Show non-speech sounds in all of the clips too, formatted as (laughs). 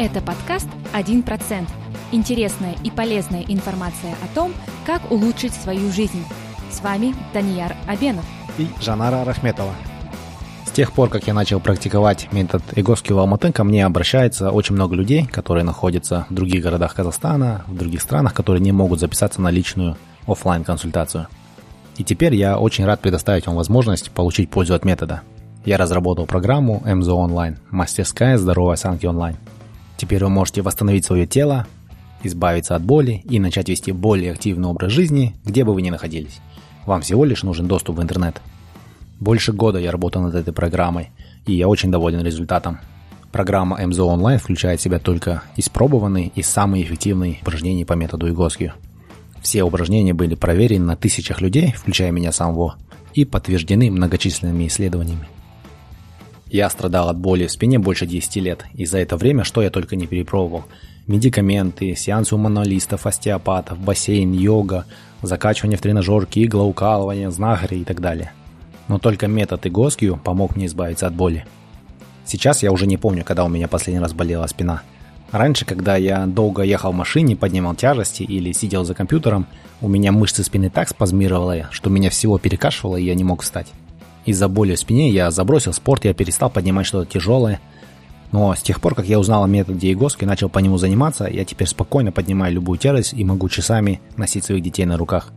Это подкаст «1%». Интересная и полезная информация о том, как улучшить свою жизнь. С вами Данияр Абенов и Жанара Рахметова. С тех пор, как я начал практиковать метод Игоски в Алматы, ко мне обращается очень много людей, которые находятся в других городах Казахстана, в других странах, которые не могут записаться на личную офлайн консультацию И теперь я очень рад предоставить вам возможность получить пользу от метода. Я разработал программу МЗО онлайн, мастерская здоровой осанки онлайн. Теперь вы можете восстановить свое тело, избавиться от боли и начать вести более активный образ жизни, где бы вы ни находились. Вам всего лишь нужен доступ в интернет. Больше года я работал над этой программой, и я очень доволен результатом. Программа МЗО онлайн включает в себя только испробованные и самые эффективные упражнения по методу Игоскию. Все упражнения были проверены на тысячах людей, включая меня самого, и подтверждены многочисленными исследованиями. Я страдал от боли в спине больше 10 лет, и за это время что я только не перепробовал. Медикаменты, сеансы у мануалистов, остеопатов, бассейн, йога, закачивание в тренажерки, иглоукалывание, знахари и так далее. Но только метод Игоскью помог мне избавиться от боли. Сейчас я уже не помню, когда у меня последний раз болела спина. Раньше, когда я долго ехал в машине, поднимал тяжести или сидел за компьютером, у меня мышцы спины так спазмировали, что меня всего перекашивало и я не мог встать. Из-за боли в спине я забросил спорт, я перестал поднимать что-то тяжелое. Но с тех пор, как я узнал о методе Игоски и начал по нему заниматься, я теперь спокойно поднимаю любую тяжесть и могу часами носить своих детей на руках.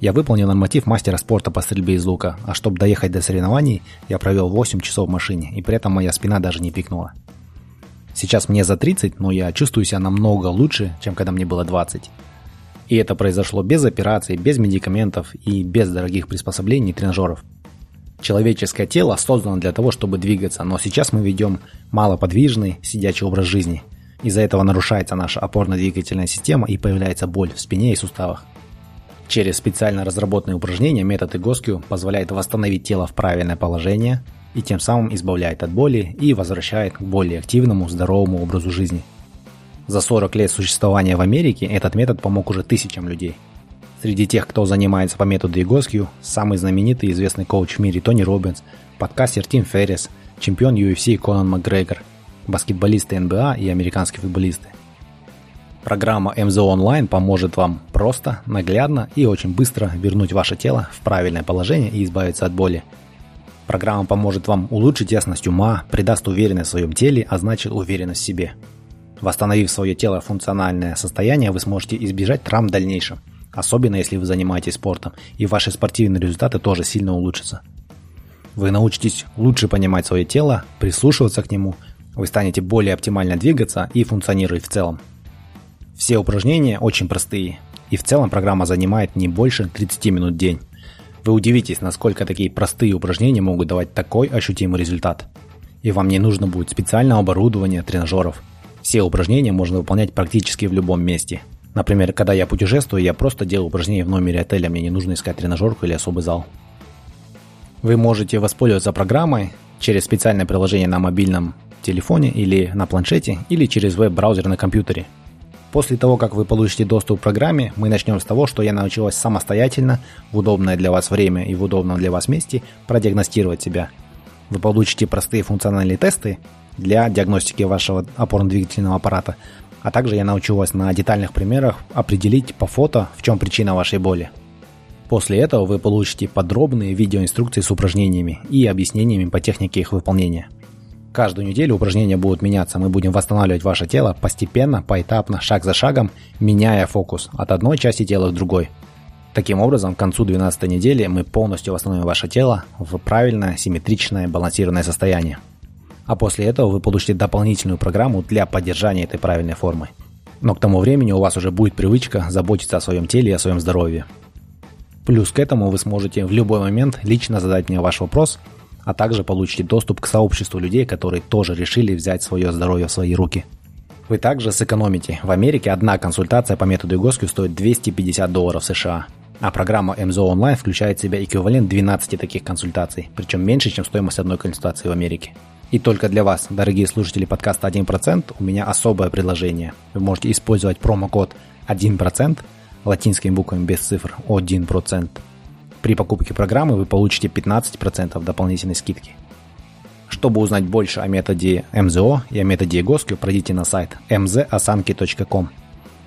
Я выполнил норматив мастера спорта по стрельбе из лука, а чтобы доехать до соревнований, я провел 8 часов в машине, и при этом моя спина даже не пикнула. Сейчас мне за 30, но я чувствую себя намного лучше, чем когда мне было 20. И это произошло без операций, без медикаментов и без дорогих приспособлений и тренажеров. Человеческое тело создано для того, чтобы двигаться, но сейчас мы ведем малоподвижный, сидячий образ жизни. Из-за этого нарушается наша опорно-двигательная система и появляется боль в спине и суставах. Через специально разработанные упражнения метод Игоскю позволяет восстановить тело в правильное положение и тем самым избавляет от боли и возвращает к более активному, здоровому образу жизни. За 40 лет существования в Америке этот метод помог уже тысячам людей – Среди тех, кто занимается по методу Егоскью, самый знаменитый и известный коуч в мире Тони Робинс, подкастер Тим Феррис, чемпион UFC Конан Макгрегор, баскетболисты НБА и американские футболисты. Программа МЗО Онлайн поможет вам просто, наглядно и очень быстро вернуть ваше тело в правильное положение и избавиться от боли. Программа поможет вам улучшить ясность ума, придаст уверенность в своем теле, а значит уверенность в себе. Восстановив свое тело функциональное состояние, вы сможете избежать травм в дальнейшем – особенно если вы занимаетесь спортом, и ваши спортивные результаты тоже сильно улучшатся. Вы научитесь лучше понимать свое тело, прислушиваться к нему, вы станете более оптимально двигаться и функционировать в целом. Все упражнения очень простые, и в целом программа занимает не больше 30 минут в день. Вы удивитесь, насколько такие простые упражнения могут давать такой ощутимый результат. И вам не нужно будет специального оборудования, тренажеров. Все упражнения можно выполнять практически в любом месте – Например, когда я путешествую, я просто делаю упражнения в номере отеля, мне не нужно искать тренажерку или особый зал. Вы можете воспользоваться программой через специальное приложение на мобильном телефоне или на планшете, или через веб-браузер на компьютере. После того, как вы получите доступ к программе, мы начнем с того, что я научилась самостоятельно, в удобное для вас время и в удобном для вас месте продиагностировать себя. Вы получите простые функциональные тесты для диагностики вашего опорно-двигательного аппарата, а также я научу вас на детальных примерах определить по фото, в чем причина вашей боли. После этого вы получите подробные видеоинструкции с упражнениями и объяснениями по технике их выполнения. Каждую неделю упражнения будут меняться, мы будем восстанавливать ваше тело постепенно, поэтапно, шаг за шагом, меняя фокус от одной части тела к другой. Таким образом, к концу 12 недели мы полностью восстановим ваше тело в правильное, симметричное, балансированное состояние а после этого вы получите дополнительную программу для поддержания этой правильной формы. Но к тому времени у вас уже будет привычка заботиться о своем теле и о своем здоровье. Плюс к этому вы сможете в любой момент лично задать мне ваш вопрос, а также получите доступ к сообществу людей, которые тоже решили взять свое здоровье в свои руки. Вы также сэкономите. В Америке одна консультация по методу Игоски стоит 250 долларов США. А программа МЗО онлайн включает в себя эквивалент 12 таких консультаций, причем меньше, чем стоимость одной консультации в Америке. И только для вас, дорогие слушатели подкаста 1%, у меня особое предложение. Вы можете использовать промокод 1% латинскими буквами без цифр 1%. При покупке программы вы получите 15% дополнительной скидки. Чтобы узнать больше о методе МЗО и о методе ЕГОСКИ, пройдите на сайт mzasanki.com.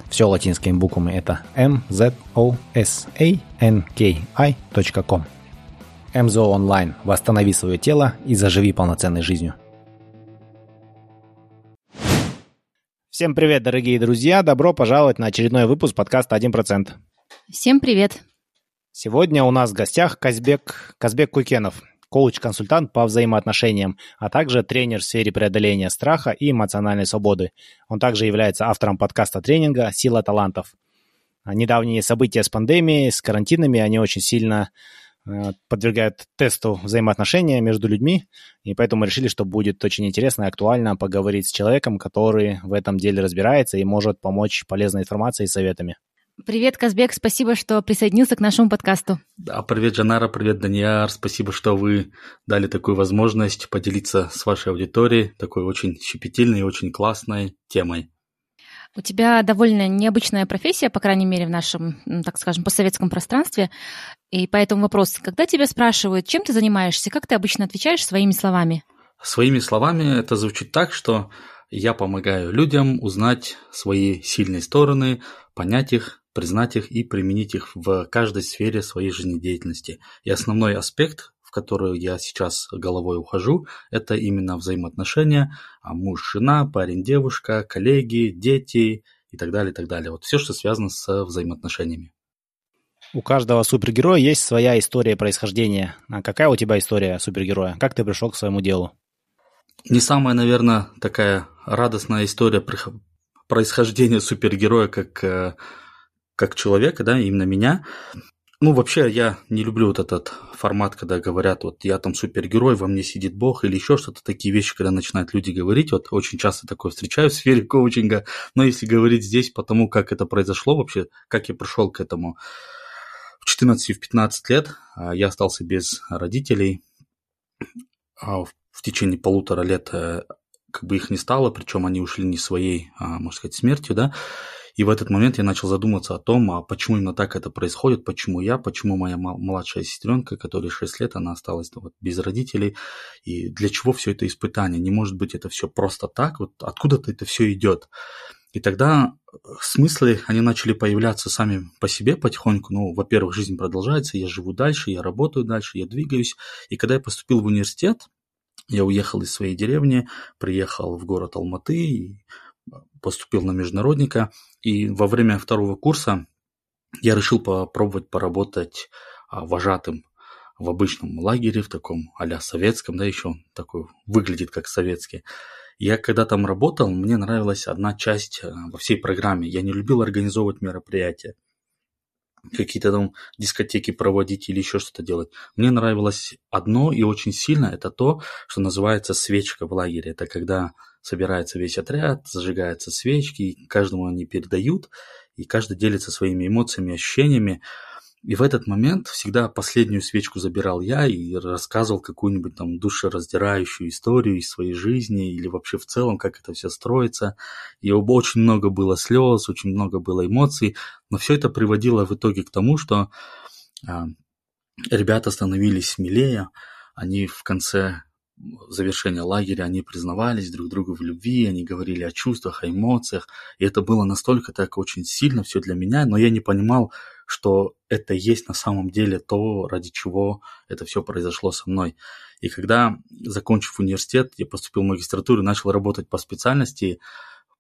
Все латинскими буквами это mzosanki.com. МЗО онлайн. Восстанови свое тело и заживи полноценной жизнью. Всем привет, дорогие друзья! Добро пожаловать на очередной выпуск подкаста «1%». Всем привет! Сегодня у нас в гостях Казбек, Казбек Кукенов, коуч-консультант по взаимоотношениям, а также тренер в сфере преодоления страха и эмоциональной свободы. Он также является автором подкаста тренинга «Сила талантов». Недавние события с пандемией, с карантинами, они очень сильно подвергают тесту взаимоотношения между людьми, и поэтому решили, что будет очень интересно и актуально поговорить с человеком, который в этом деле разбирается и может помочь полезной информацией и советами. Привет, Казбек, спасибо, что присоединился к нашему подкасту. Да, привет, Жанара, привет, Данияр, спасибо, что вы дали такую возможность поделиться с вашей аудиторией такой очень щепетильной и очень классной темой. У тебя довольно необычная профессия, по крайней мере, в нашем, так скажем, постсоветском пространстве. И поэтому вопрос, когда тебя спрашивают, чем ты занимаешься, как ты обычно отвечаешь своими словами? Своими словами это звучит так, что я помогаю людям узнать свои сильные стороны, понять их, признать их и применить их в каждой сфере своей жизнедеятельности. И основной аспект, в который я сейчас головой ухожу, это именно взаимоотношения а муж-жена, парень-девушка, коллеги, дети и так далее, и так далее. Вот все, что связано с взаимоотношениями. У каждого супергероя есть своя история происхождения. А какая у тебя история супергероя? Как ты пришел к своему делу? Не самая, наверное, такая радостная история происхождения супергероя, как э, как человека, да, именно меня. Ну, вообще, я не люблю вот этот формат, когда говорят, вот я там супергерой, во мне сидит Бог или еще что-то, такие вещи, когда начинают люди говорить, вот очень часто такое встречаю в сфере коучинга, но если говорить здесь по тому, как это произошло вообще, как я пришел к этому, в 14 в 15 лет а, я остался без родителей, а в течение полутора лет э, как бы их не стало, причем они ушли не своей, а, можно сказать, смертью, да, и в этот момент я начал задумываться о том, а почему именно так это происходит, почему я, почему моя младшая сестренка, которой 6 лет, она осталась вот без родителей, и для чего все это испытание? Не может быть это все просто так, вот откуда-то это все идет. И тогда э, смыслы, они начали появляться сами по себе потихоньку. Ну, во-первых, жизнь продолжается, я живу дальше, я работаю дальше, я двигаюсь. И когда я поступил в университет, я уехал из своей деревни, приехал в город Алматы, и поступил на международника, и во время второго курса я решил попробовать поработать а, вожатым в обычном лагере, в таком а советском, да, еще такой выглядит как советский. Я когда там работал, мне нравилась одна часть а, во всей программе. Я не любил организовывать мероприятия какие-то там дискотеки проводить или еще что-то делать. Мне нравилось одно и очень сильно, это то, что называется свечка в лагере. Это когда собирается весь отряд, зажигаются свечки, и каждому они передают, и каждый делится своими эмоциями, ощущениями. И в этот момент всегда последнюю свечку забирал я и рассказывал какую-нибудь там душераздирающую историю из своей жизни или вообще в целом, как это все строится. И очень много было слез, очень много было эмоций, но все это приводило в итоге к тому, что а, ребята становились смелее, они в конце завершения лагеря они признавались друг другу в любви, они говорили о чувствах, о эмоциях, и это было настолько так очень сильно все для меня, но я не понимал, что это есть на самом деле то, ради чего это все произошло со мной. И когда, закончив университет, я поступил в магистратуру, начал работать по специальности,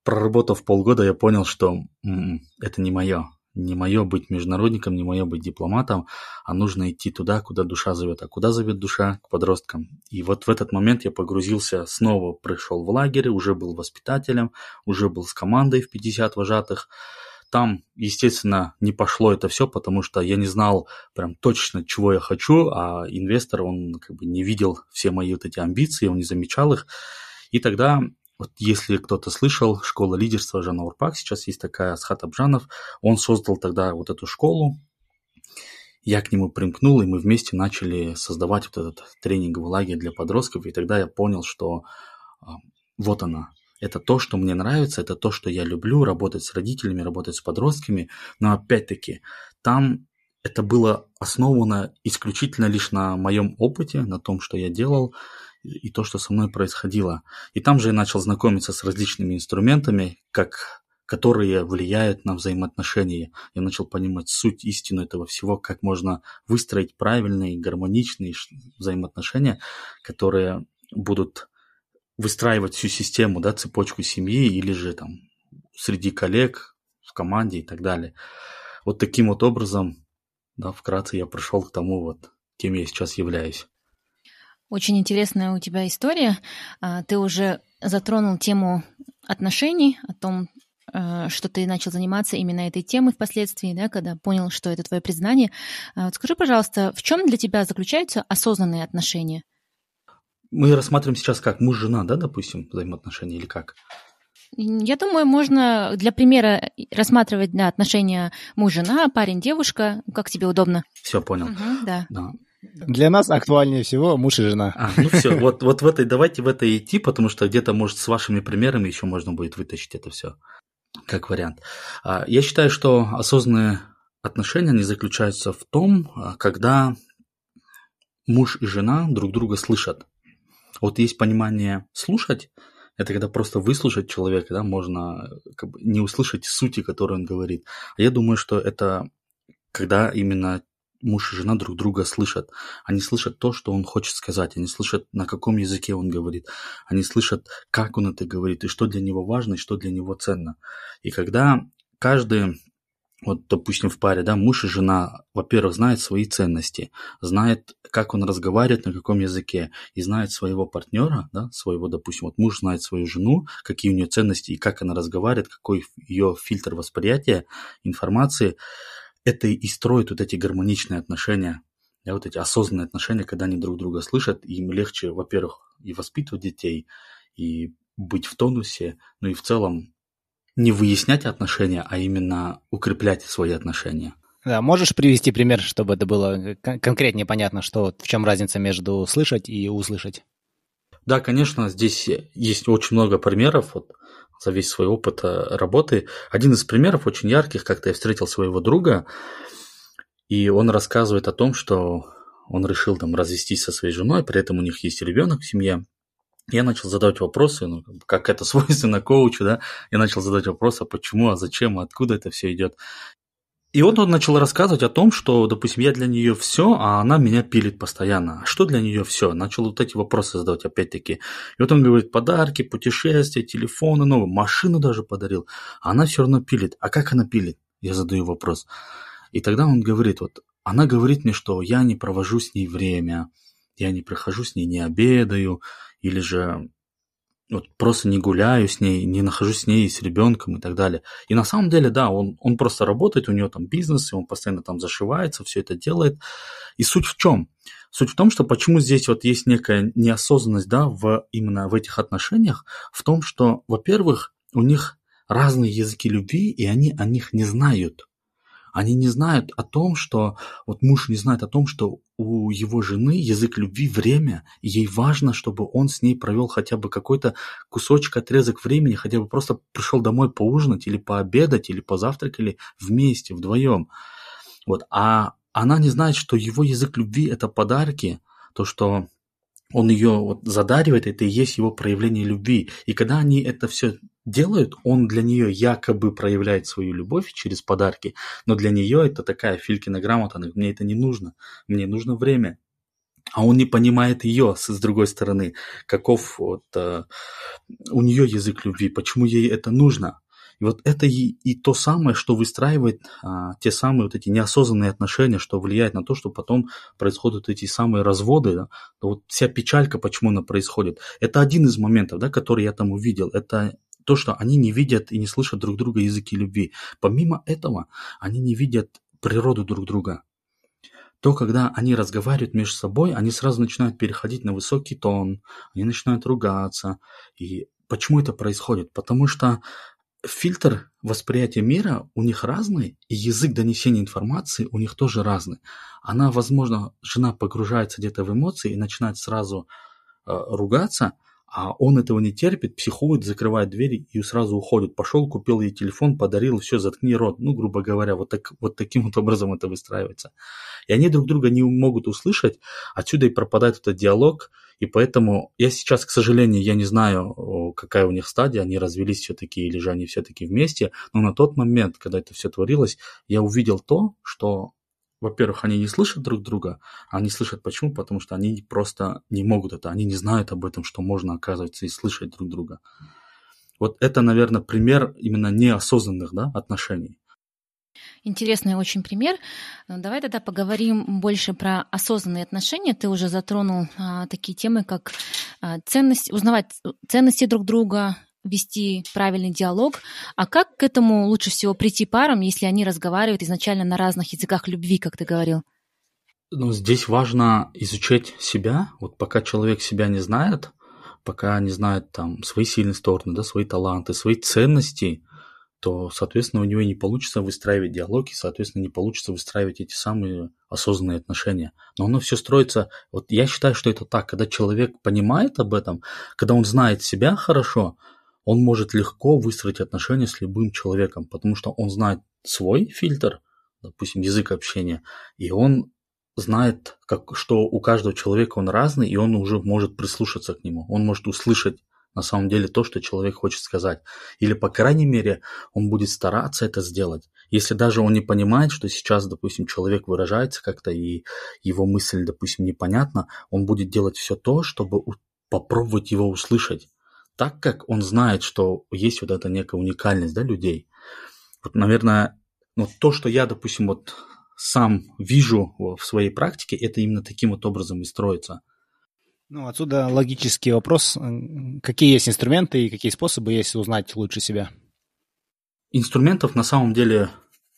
проработав полгода, я понял, что м-м, это не мое, не мое быть международником, не мое быть дипломатом, а нужно идти туда, куда душа зовет. А куда зовет душа? К подросткам. И вот в этот момент я погрузился, снова пришел в лагерь, уже был воспитателем, уже был с командой в 50 вожатых. Там, естественно, не пошло это все, потому что я не знал прям точно, чего я хочу, а инвестор, он как бы не видел все мои вот эти амбиции, он не замечал их. И тогда вот если кто-то слышал, школа лидерства Жана Урпак, сейчас есть такая, Асхат Абжанов, он создал тогда вот эту школу, я к нему примкнул, и мы вместе начали создавать вот этот тренинговый лагерь для подростков, и тогда я понял, что а, вот она, это то, что мне нравится, это то, что я люблю, работать с родителями, работать с подростками, но опять-таки там это было основано исключительно лишь на моем опыте, на том, что я делал, и то, что со мной происходило. И там же я начал знакомиться с различными инструментами, как которые влияют на взаимоотношения. Я начал понимать суть, истину этого всего, как можно выстроить правильные, гармоничные взаимоотношения, которые будут выстраивать всю систему, да, цепочку семьи или же там среди коллег, в команде и так далее. Вот таким вот образом, да, вкратце я пришел к тому вот, кем я сейчас являюсь. Очень интересная у тебя история. А, ты уже затронул тему отношений, о том, Э, что ты начал заниматься именно этой темой впоследствии, да, когда понял, что это твое признание. А вот скажи, пожалуйста, в чем для тебя заключаются осознанные отношения? Мы рассматриваем сейчас как муж-жена, да, допустим, взаимоотношения или как? Я думаю, можно для примера рассматривать да, отношения муж-жена, парень-девушка, как тебе удобно. Все, понял. Угу, да. да. Для нас актуальнее всего муж и жена. А, ну все, вот, вот в этой, давайте в это идти, потому что где-то, может, с вашими примерами еще можно будет вытащить это все как вариант. А, я считаю, что осознанные отношения, они заключаются в том, а, когда муж и жена друг друга слышат. Вот есть понимание слушать, это когда просто выслушать человека, да, можно как бы не услышать сути, которую он говорит. А я думаю, что это когда именно муж и жена друг друга слышат. Они слышат то, что он хочет сказать. Они слышат, на каком языке он говорит. Они слышат, как он это говорит, и что для него важно, и что для него ценно. И когда каждый вот, допустим, в паре, да, муж и жена, во-первых, знает свои ценности, знает, как он разговаривает, на каком языке, и знает своего партнера, да, своего, допустим, вот муж знает свою жену, какие у нее ценности и как она разговаривает, какой ее фильтр восприятия информации, это и строит вот эти гармоничные отношения, да, вот эти осознанные отношения, когда они друг друга слышат, им легче, во-первых, и воспитывать детей, и быть в тонусе, ну и в целом не выяснять отношения, а именно укреплять свои отношения. Да, можешь привести пример, чтобы это было конкретнее понятно, что в чем разница между слышать и услышать? Да, конечно, здесь есть очень много примеров. Вот за весь свой опыт э, работы. Один из примеров очень ярких, как-то я встретил своего друга, и он рассказывает о том, что он решил там развестись со своей женой, при этом у них есть ребенок в семье. Я начал задавать вопросы, ну, как это (laughs) свойственно коучу, да, я начал задать вопросы, а почему, а зачем, а откуда это все идет. И вот он начал рассказывать о том, что, допустим, я для нее все, а она меня пилит постоянно. А что для нее все? Начал вот эти вопросы задавать опять-таки. И вот он говорит, подарки, путешествия, телефоны новые, машину даже подарил. А она все равно пилит. А как она пилит? Я задаю вопрос. И тогда он говорит, вот она говорит мне, что я не провожу с ней время, я не прохожу с ней, не обедаю, или же вот просто не гуляю с ней, не нахожусь с ней, с ребенком и так далее. И на самом деле, да, он, он просто работает, у него там бизнес, и он постоянно там зашивается, все это делает. И суть в чем? Суть в том, что почему здесь вот есть некая неосознанность, да, в, именно в этих отношениях, в том, что, во-первых, у них разные языки любви, и они о них не знают. Они не знают о том, что вот муж не знает о том, что у его жены язык любви время, и ей важно, чтобы он с ней провел хотя бы какой-то кусочек, отрезок времени, хотя бы просто пришел домой поужинать или пообедать, или позавтракали вместе, вдвоем. Вот. А она не знает, что его язык любви – это подарки, то, что он ее вот задаривает, это и есть его проявление любви. И когда они это все делают, он для нее якобы проявляет свою любовь через подарки, но для нее это такая Филькина грамота, мне это не нужно, мне нужно время. А он не понимает ее с другой стороны, каков вот, э, у нее язык любви, почему ей это нужно. И вот это и, и то самое, что выстраивает а, те самые вот эти неосознанные отношения, что влияет на то, что потом происходят эти самые разводы. Да? Вот вся печалька, почему она происходит. Это один из моментов, да, который я там увидел. Это то, что они не видят и не слышат друг друга языки любви. Помимо этого, они не видят природу друг друга. То, когда они разговаривают между собой, они сразу начинают переходить на высокий тон, они начинают ругаться. И почему это происходит? Потому что фильтр восприятия мира у них разный, и язык донесения информации у них тоже разный. Она, возможно, жена погружается где-то в эмоции и начинает сразу э, ругаться, а он этого не терпит, психует, закрывает двери и сразу уходит. Пошел, купил ей телефон, подарил, все, заткни рот. Ну, грубо говоря, вот, так, вот таким (laughs) вот образом это выстраивается. И они друг друга не могут услышать, отсюда и пропадает этот диалог. И поэтому я сейчас, к сожалению, я не знаю, какая у них стадия, они развелись все-таки или же они все-таки вместе, но на тот момент, когда это все творилось, я увидел то, что во-первых, они не слышат друг друга. Они слышат почему? Потому что они просто не могут это, они не знают об этом, что можно, оказывается, и слышать друг друга. Вот это, наверное, пример именно неосознанных да, отношений. Интересный очень пример. Давай тогда поговорим больше про осознанные отношения. Ты уже затронул а, такие темы, как а, ценность, узнавать ценности друг друга, вести правильный диалог. А как к этому лучше всего прийти парам, если они разговаривают изначально на разных языках любви, как ты говорил? Ну, здесь важно изучать себя. Вот пока человек себя не знает, пока не знает там свои сильные стороны, да, свои таланты, свои ценности, то, соответственно, у него не получится выстраивать диалог, и, соответственно, не получится выстраивать эти самые осознанные отношения. Но оно все строится... Вот я считаю, что это так. Когда человек понимает об этом, когда он знает себя хорошо, он может легко выстроить отношения с любым человеком, потому что он знает свой фильтр, допустим, язык общения, и он знает, как, что у каждого человека он разный, и он уже может прислушаться к нему. Он может услышать на самом деле то, что человек хочет сказать. Или, по крайней мере, он будет стараться это сделать. Если даже он не понимает, что сейчас, допустим, человек выражается как-то, и его мысль, допустим, непонятна, он будет делать все то, чтобы попробовать его услышать так как он знает, что есть вот эта некая уникальность да, людей. Вот, наверное, ну, то, что я, допустим, вот сам вижу в своей практике, это именно таким вот образом и строится. Ну, отсюда логический вопрос. Какие есть инструменты и какие способы есть узнать лучше себя? Инструментов на самом деле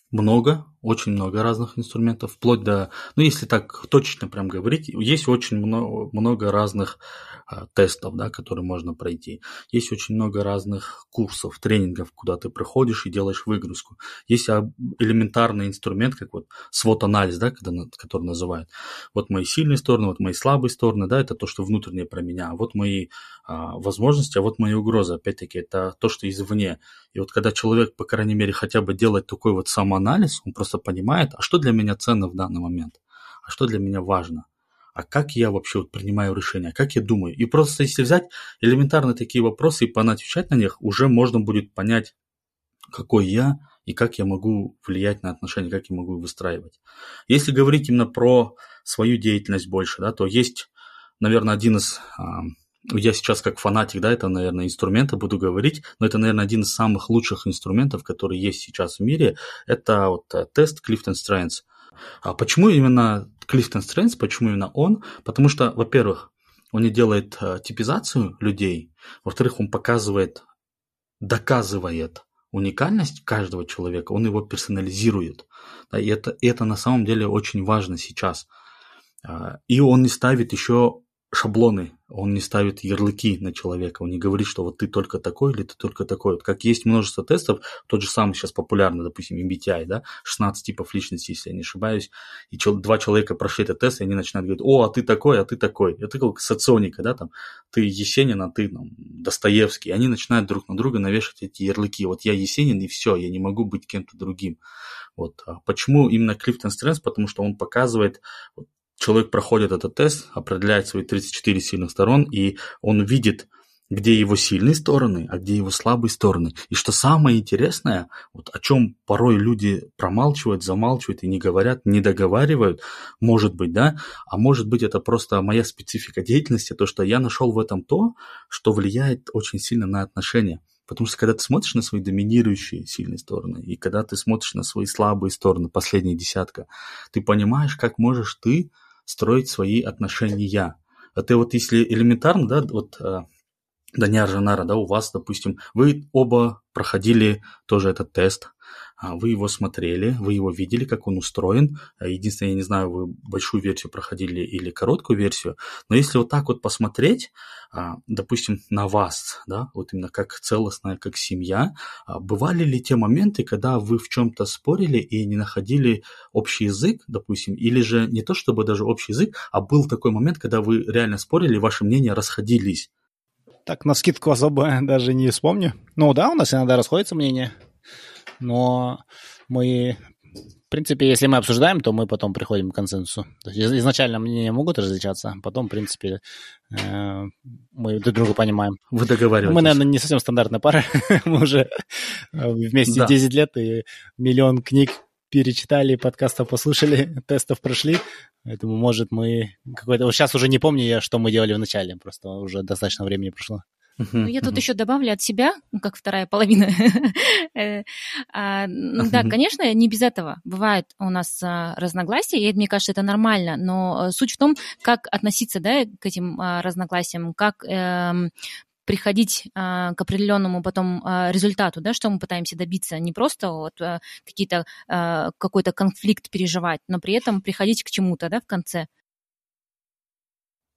много, очень много разных инструментов, вплоть до, ну, если так точно прям говорить, есть очень много, много разных а, тестов, да, которые можно пройти. Есть очень много разных курсов, тренингов, куда ты проходишь и делаешь выгрузку. Есть элементарный инструмент, как вот свод-анализ, да, который называют. Вот мои сильные стороны, вот мои слабые стороны, да, это то, что внутреннее про меня. А вот мои а, возможности, а вот мои угрозы, опять-таки, это то, что извне. И вот когда человек, по крайней мере, хотя бы делает такой вот самоанализ, он просто понимает, а что для меня ценно в данный момент, а что для меня важно а как я вообще вот принимаю решения, как я думаю. И просто если взять элементарно такие вопросы и поотвечать на них, уже можно будет понять, какой я и как я могу влиять на отношения, как я могу выстраивать. Если говорить именно про свою деятельность больше, да, то есть, наверное, один из я сейчас как фанатик, да, это, наверное, инструменты буду говорить, но это, наверное, один из самых лучших инструментов, которые есть сейчас в мире, это вот э, тест Clifton Strengths. А почему именно Клифтон Стрэнс, почему именно он? Потому что, во-первых, он не делает э, типизацию людей, во-вторых, он показывает, доказывает уникальность каждого человека, он его персонализирует. Да, и это, это на самом деле очень важно сейчас. А, и он не ставит еще шаблоны, он не ставит ярлыки на человека, он не говорит, что вот ты только такой или ты только такой. Вот как есть множество тестов, тот же самый сейчас популярный, допустим, MBTI, да, 16 типов личности, если я не ошибаюсь, и два человека прошли этот тест, и они начинают говорить, о, а ты такой, а ты такой. Это как соционика, да, там, ты Есенин, а ты там, Достоевский. И они начинают друг на друга навешать эти ярлыки. Вот я Есенин, и все, я не могу быть кем-то другим. Вот. А почему именно Клифтон Стрэнс? Потому что он показывает человек проходит этот тест, определяет свои 34 сильных сторон, и он видит, где его сильные стороны, а где его слабые стороны. И что самое интересное, вот о чем порой люди промалчивают, замалчивают и не говорят, не договаривают, может быть, да, а может быть это просто моя специфика деятельности, то, что я нашел в этом то, что влияет очень сильно на отношения. Потому что когда ты смотришь на свои доминирующие сильные стороны, и когда ты смотришь на свои слабые стороны, последние десятка, ты понимаешь, как можешь ты строить свои отношения. Это вот если элементарно, да, вот э, Даниар Жанара, да, у вас, допустим, вы оба проходили тоже этот тест, а, вы его смотрели, вы его видели, как он устроен. А, единственное, я не знаю, вы большую версию проходили или короткую версию, но если вот так вот посмотреть, а, допустим, на вас, да, вот именно как целостная, как семья, бывали ли те моменты, когда вы в чем-то спорили и не находили общий язык, допустим, или же не то чтобы даже общий язык, а был такой момент, когда вы реально спорили, ваши мнения расходились? Так, на скидку особо (laughs) даже не вспомню. Ну да, у нас иногда расходятся мнения, но мы в принципе, если мы обсуждаем, то мы потом приходим к консенсусу. То есть изначально мнения могут различаться, а потом, в принципе, э, мы друг друга понимаем. Вы договариваетесь. Мы, наверное, не совсем стандартная пара. (laughs) мы уже э, вместе да. 10 лет и миллион книг перечитали, подкастов послушали, (laughs) тестов прошли. Поэтому, может, мы какой-то... Вот сейчас уже не помню я, что мы делали в начале, просто уже достаточно времени прошло. Ну, я тут еще добавлю от себя, ну, как вторая половина. (laughs) Э, а, ну да, конечно, не без этого. Бывают у нас а, разногласия, и мне кажется, это нормально, но э, суть в том, как относиться да, к этим а, разногласиям, как эм, приходить а, к определенному потом а, результату, да, что мы пытаемся добиться, не просто вот а, какие-то а, какой-то конфликт переживать, но при этом приходить к чему-то, да, в конце.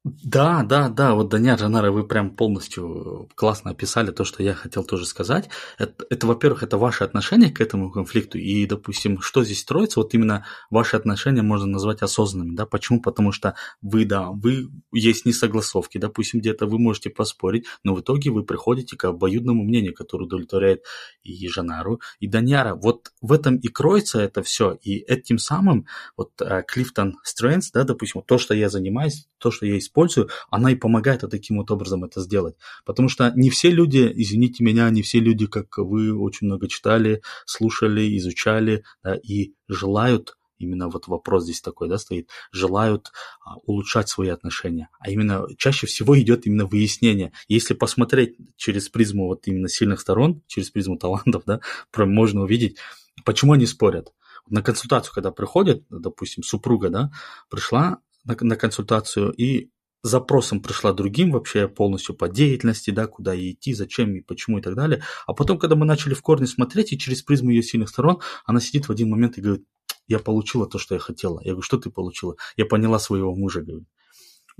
Да, да, да, вот Даня Жанара, вы прям полностью классно описали то, что я хотел тоже сказать. Это, это во-первых, это ваше отношение к этому конфликту, и, допустим, что здесь строится, вот именно ваши отношения можно назвать осознанными, да, почему? Потому что вы, да, вы, есть несогласовки, допустим, где-то вы можете поспорить, но в итоге вы приходите к обоюдному мнению, которое удовлетворяет и Жанару, и Даньяра. Вот в этом и кроется это все, и этим самым, вот Клифтон Стрэнс, да, допустим, то, что я занимаюсь, то, что я использую, она и помогает вот таким вот образом это сделать. Потому что не все люди, извините меня, не все люди, как вы, очень много читали, слушали, изучали, да, и желают именно вот вопрос здесь такой, да, стоит, желают а, улучшать свои отношения. А именно чаще всего идет именно выяснение. Если посмотреть через призму вот именно сильных сторон, через призму талантов, да, можно увидеть, почему они спорят. На консультацию, когда приходят, допустим, супруга, да, пришла, на, на консультацию и запросом пришла другим вообще полностью по деятельности, да, куда ей идти, зачем и почему и так далее. А потом, когда мы начали в корне смотреть, и через призму ее сильных сторон, она сидит в один момент и говорит, я получила то, что я хотела. Я говорю, что ты получила? Я поняла своего мужа, говорит.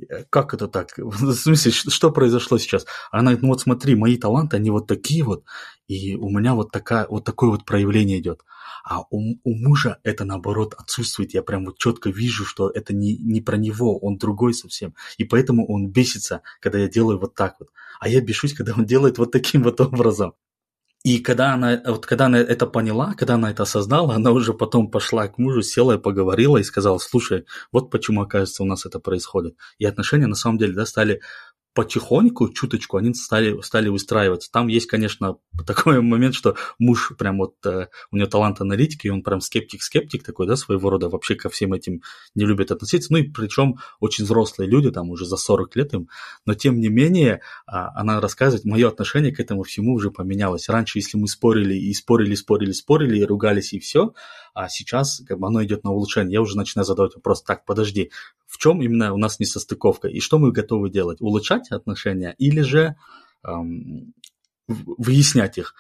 «Э, как это так? (laughs) В смысле, что произошло сейчас? Она говорит, ну вот смотри, мои таланты, они вот такие вот, и у меня вот, такая, вот такое вот проявление идет. А у, у мужа это наоборот отсутствует. Я прям вот четко вижу, что это не, не про него, он другой совсем. И поэтому он бесится, когда я делаю вот так вот. А я бешусь, когда он делает вот таким вот образом. И когда она, вот когда она это поняла, когда она это осознала, она уже потом пошла к мужу, села и поговорила и сказала, слушай, вот почему, оказывается, у нас это происходит. И отношения на самом деле да, стали потихоньку, чуточку, они стали, стали выстраиваться. Там есть, конечно, (laughs) такой момент, что муж прям вот, э, у него талант аналитики, и он прям скептик-скептик такой, да, своего рода, вообще ко всем этим не любит относиться. Ну и причем очень взрослые люди, там уже за 40 лет им, но тем не менее, а, она рассказывает, мое отношение к этому всему уже поменялось. Раньше, если мы спорили и спорили, спорили, спорили, и ругались, и все, а сейчас как бы оно идет на улучшение. Я уже начинаю задавать вопрос, так, подожди, в чем именно у нас несостыковка и что мы готовы делать? Улучшать отношения или же эм, выяснять их?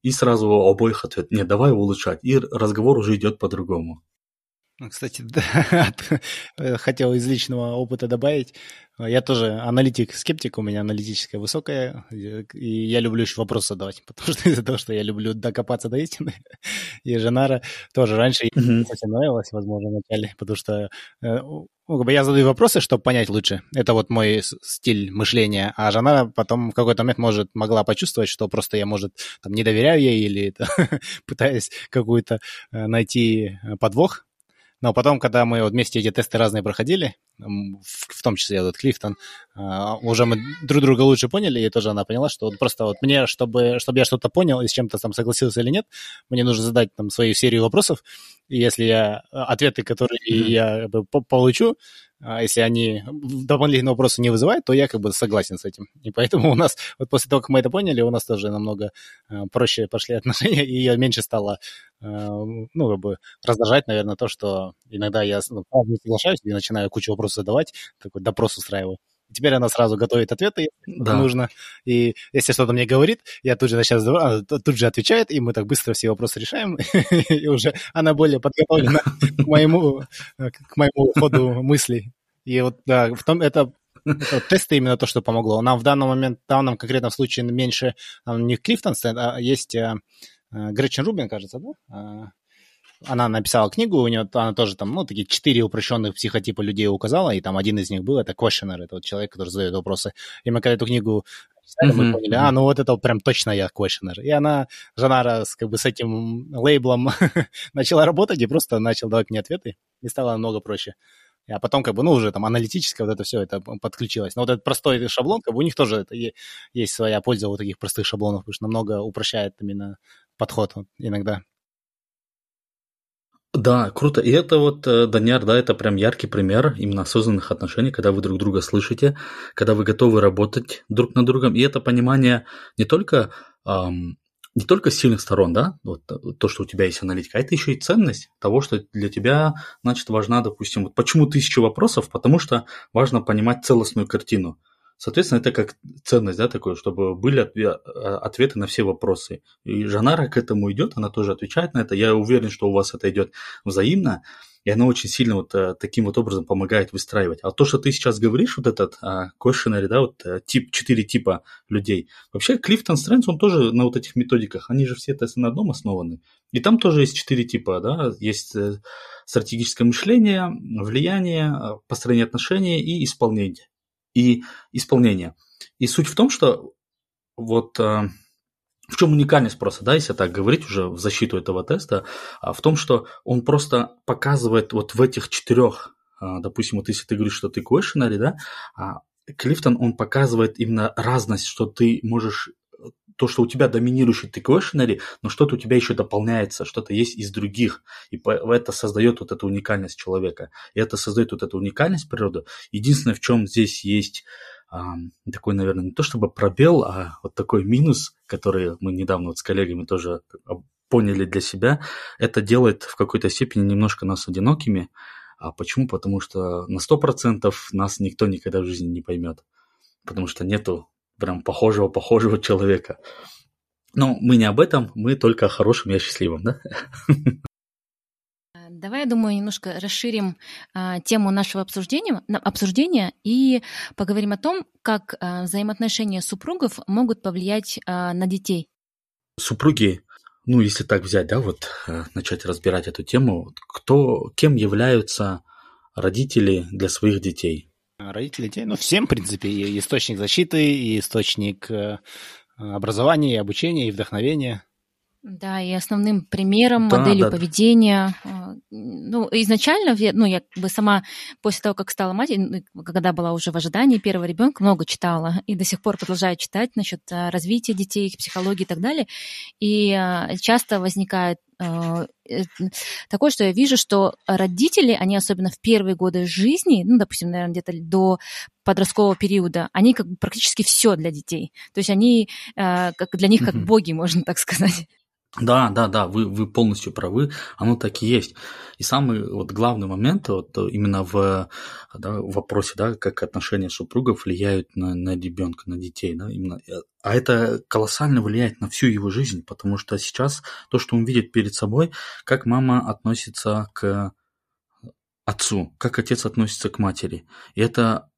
И сразу у обоих ответ, нет, давай улучшать. И разговор уже идет по-другому. Ну, кстати, (laughs) да, хотел из личного опыта добавить. Я тоже аналитик-скептик, у меня аналитическая высокая, и я люблю еще вопросы задавать, (laughs) потому что из-за того, что я люблю докопаться до истины. (laughs) И Женара тоже раньше mm-hmm. совсем нравилась, возможно, вначале, потому что э, ну, я задаю вопросы, чтобы понять лучше. Это вот мой стиль мышления. А Жанара потом в какой-то момент может могла почувствовать, что просто я, может, там, не доверяю ей или (laughs) пытаюсь какую-то э, найти э, подвох но потом, когда мы вот вместе эти тесты разные проходили, в, том числе этот Клифтон, а, уже мы друг друга лучше поняли, и тоже она поняла, что вот просто вот мне, чтобы, чтобы я что-то понял и с чем-то там согласился или нет, мне нужно задать там свою серию вопросов, и если я ответы, которые mm-hmm. я получу, а если они дополнительные вопросы не вызывают, то я как бы согласен с этим. И поэтому у нас, вот после того, как мы это поняли, у нас тоже намного а, проще пошли отношения, и я меньше стала, а, ну, как бы раздражать, наверное, то, что иногда я ну, не соглашаюсь и начинаю кучу вопросов задавать, такой допрос устраиваю. Теперь она сразу готовит ответы, если да. нужно. И если что-то мне говорит, я тут же начинаю задавать, тут же отвечает, и мы так быстро все вопросы решаем. (laughs) и уже она более подготовлена к моему, к моему ходу мыслей. И вот да, в том это это тесты именно то, что помогло. Нам в данный момент, в данном конкретном случае меньше не Клифтон, а есть а, Гречин Рубин, кажется, да? А, она написала книгу, у нее она тоже там, ну, такие четыре упрощенных психотипа людей указала, и там один из них был, это questioner, это вот человек, который задает вопросы. И мы когда эту книгу написали, мы поняли, а, ну вот это вот прям точно я questioner. И она, Жанара, с, как бы с этим лейблом (laughs) начала работать и просто начал давать мне ответы, и стало намного проще. А потом, как бы, ну, уже там аналитическое вот это все это подключилось. Но вот этот простой шаблон, как бы у них тоже это есть своя польза у таких простых шаблонов, потому что намного упрощает именно подход вот, иногда. Да, круто. И это вот, э, Даняр, да, это прям яркий пример именно осознанных отношений, когда вы друг друга слышите, когда вы готовы работать друг над другом. И это понимание не только, эм, не только сильных сторон, да, вот э, то, что у тебя есть аналитика, а это еще и ценность того, что для тебя, значит, важна, допустим, вот почему тысяча вопросов, потому что важно понимать целостную картину. Соответственно, это как ценность, да, такое, чтобы были а, ответы на все вопросы. И Жанара к этому идет, она тоже отвечает на это. Я уверен, что у вас это идет взаимно, и она очень сильно вот э, таким вот образом помогает выстраивать. А то, что ты сейчас говоришь, вот этот а, да, вот э, тип, четыре типа людей. Вообще, Клифтон Стрэнс, он тоже на вот этих методиках, они же все это на одном основаны. И там тоже есть четыре типа, да, есть стратегическое мышление, влияние, построение отношений и исполнение и исполнения. И суть в том, что вот в чем уникальность просто, да, если так говорить уже в защиту этого теста, а в том, что он просто показывает вот в этих четырех, э, допустим, вот если ты говоришь, что ты questionary, да, а Клифтон, он показывает именно разность, что ты можешь то, что у тебя доминирующий ты questionary, но что-то у тебя еще дополняется, что-то есть из других. И это создает вот эту уникальность человека. И это создает вот эту уникальность природы. Единственное, в чем здесь есть а, такой, наверное, не то чтобы пробел, а вот такой минус, который мы недавно вот с коллегами тоже поняли для себя, это делает в какой-то степени немножко нас одинокими. А почему? Потому что на 100% нас никто никогда в жизни не поймет. Потому что нету прям похожего-похожего человека. Но мы не об этом, мы только о хорошем и о счастливом, да? (laughs) Давай, я думаю, немножко расширим а, тему нашего обсуждения, обсуждения и поговорим о том, как а, взаимоотношения супругов могут повлиять а, на детей. Супруги, ну, если так взять, да, вот а, начать разбирать эту тему, кто, кем являются родители для своих детей? родители детей, ну, всем, в принципе, и источник защиты, и источник э, образования, и обучения, и вдохновения. Да, и основным примером, да, моделью да. поведения. А, ну, изначально, ну, я бы сама после того, как стала матерью, ну, когда была уже в ожидании первого ребенка, много читала и до сих пор продолжаю читать насчет а, развития детей, их психологии и так далее. И а, часто возникает э, такое, что я вижу, что родители, они особенно в первые годы жизни, ну, допустим, наверное, где-то до подросткового периода, они как бы практически все для детей. То есть они как для них как боги, можно так сказать. Да, да, да, вы, вы полностью правы, оно так и есть. И самый вот главный момент вот именно в да, вопросе, да, как отношения супругов влияют на, на ребенка, на детей, да, именно. А это колоссально влияет на всю его жизнь, потому что сейчас то, что он видит перед собой, как мама относится к отцу, как отец относится к матери. И это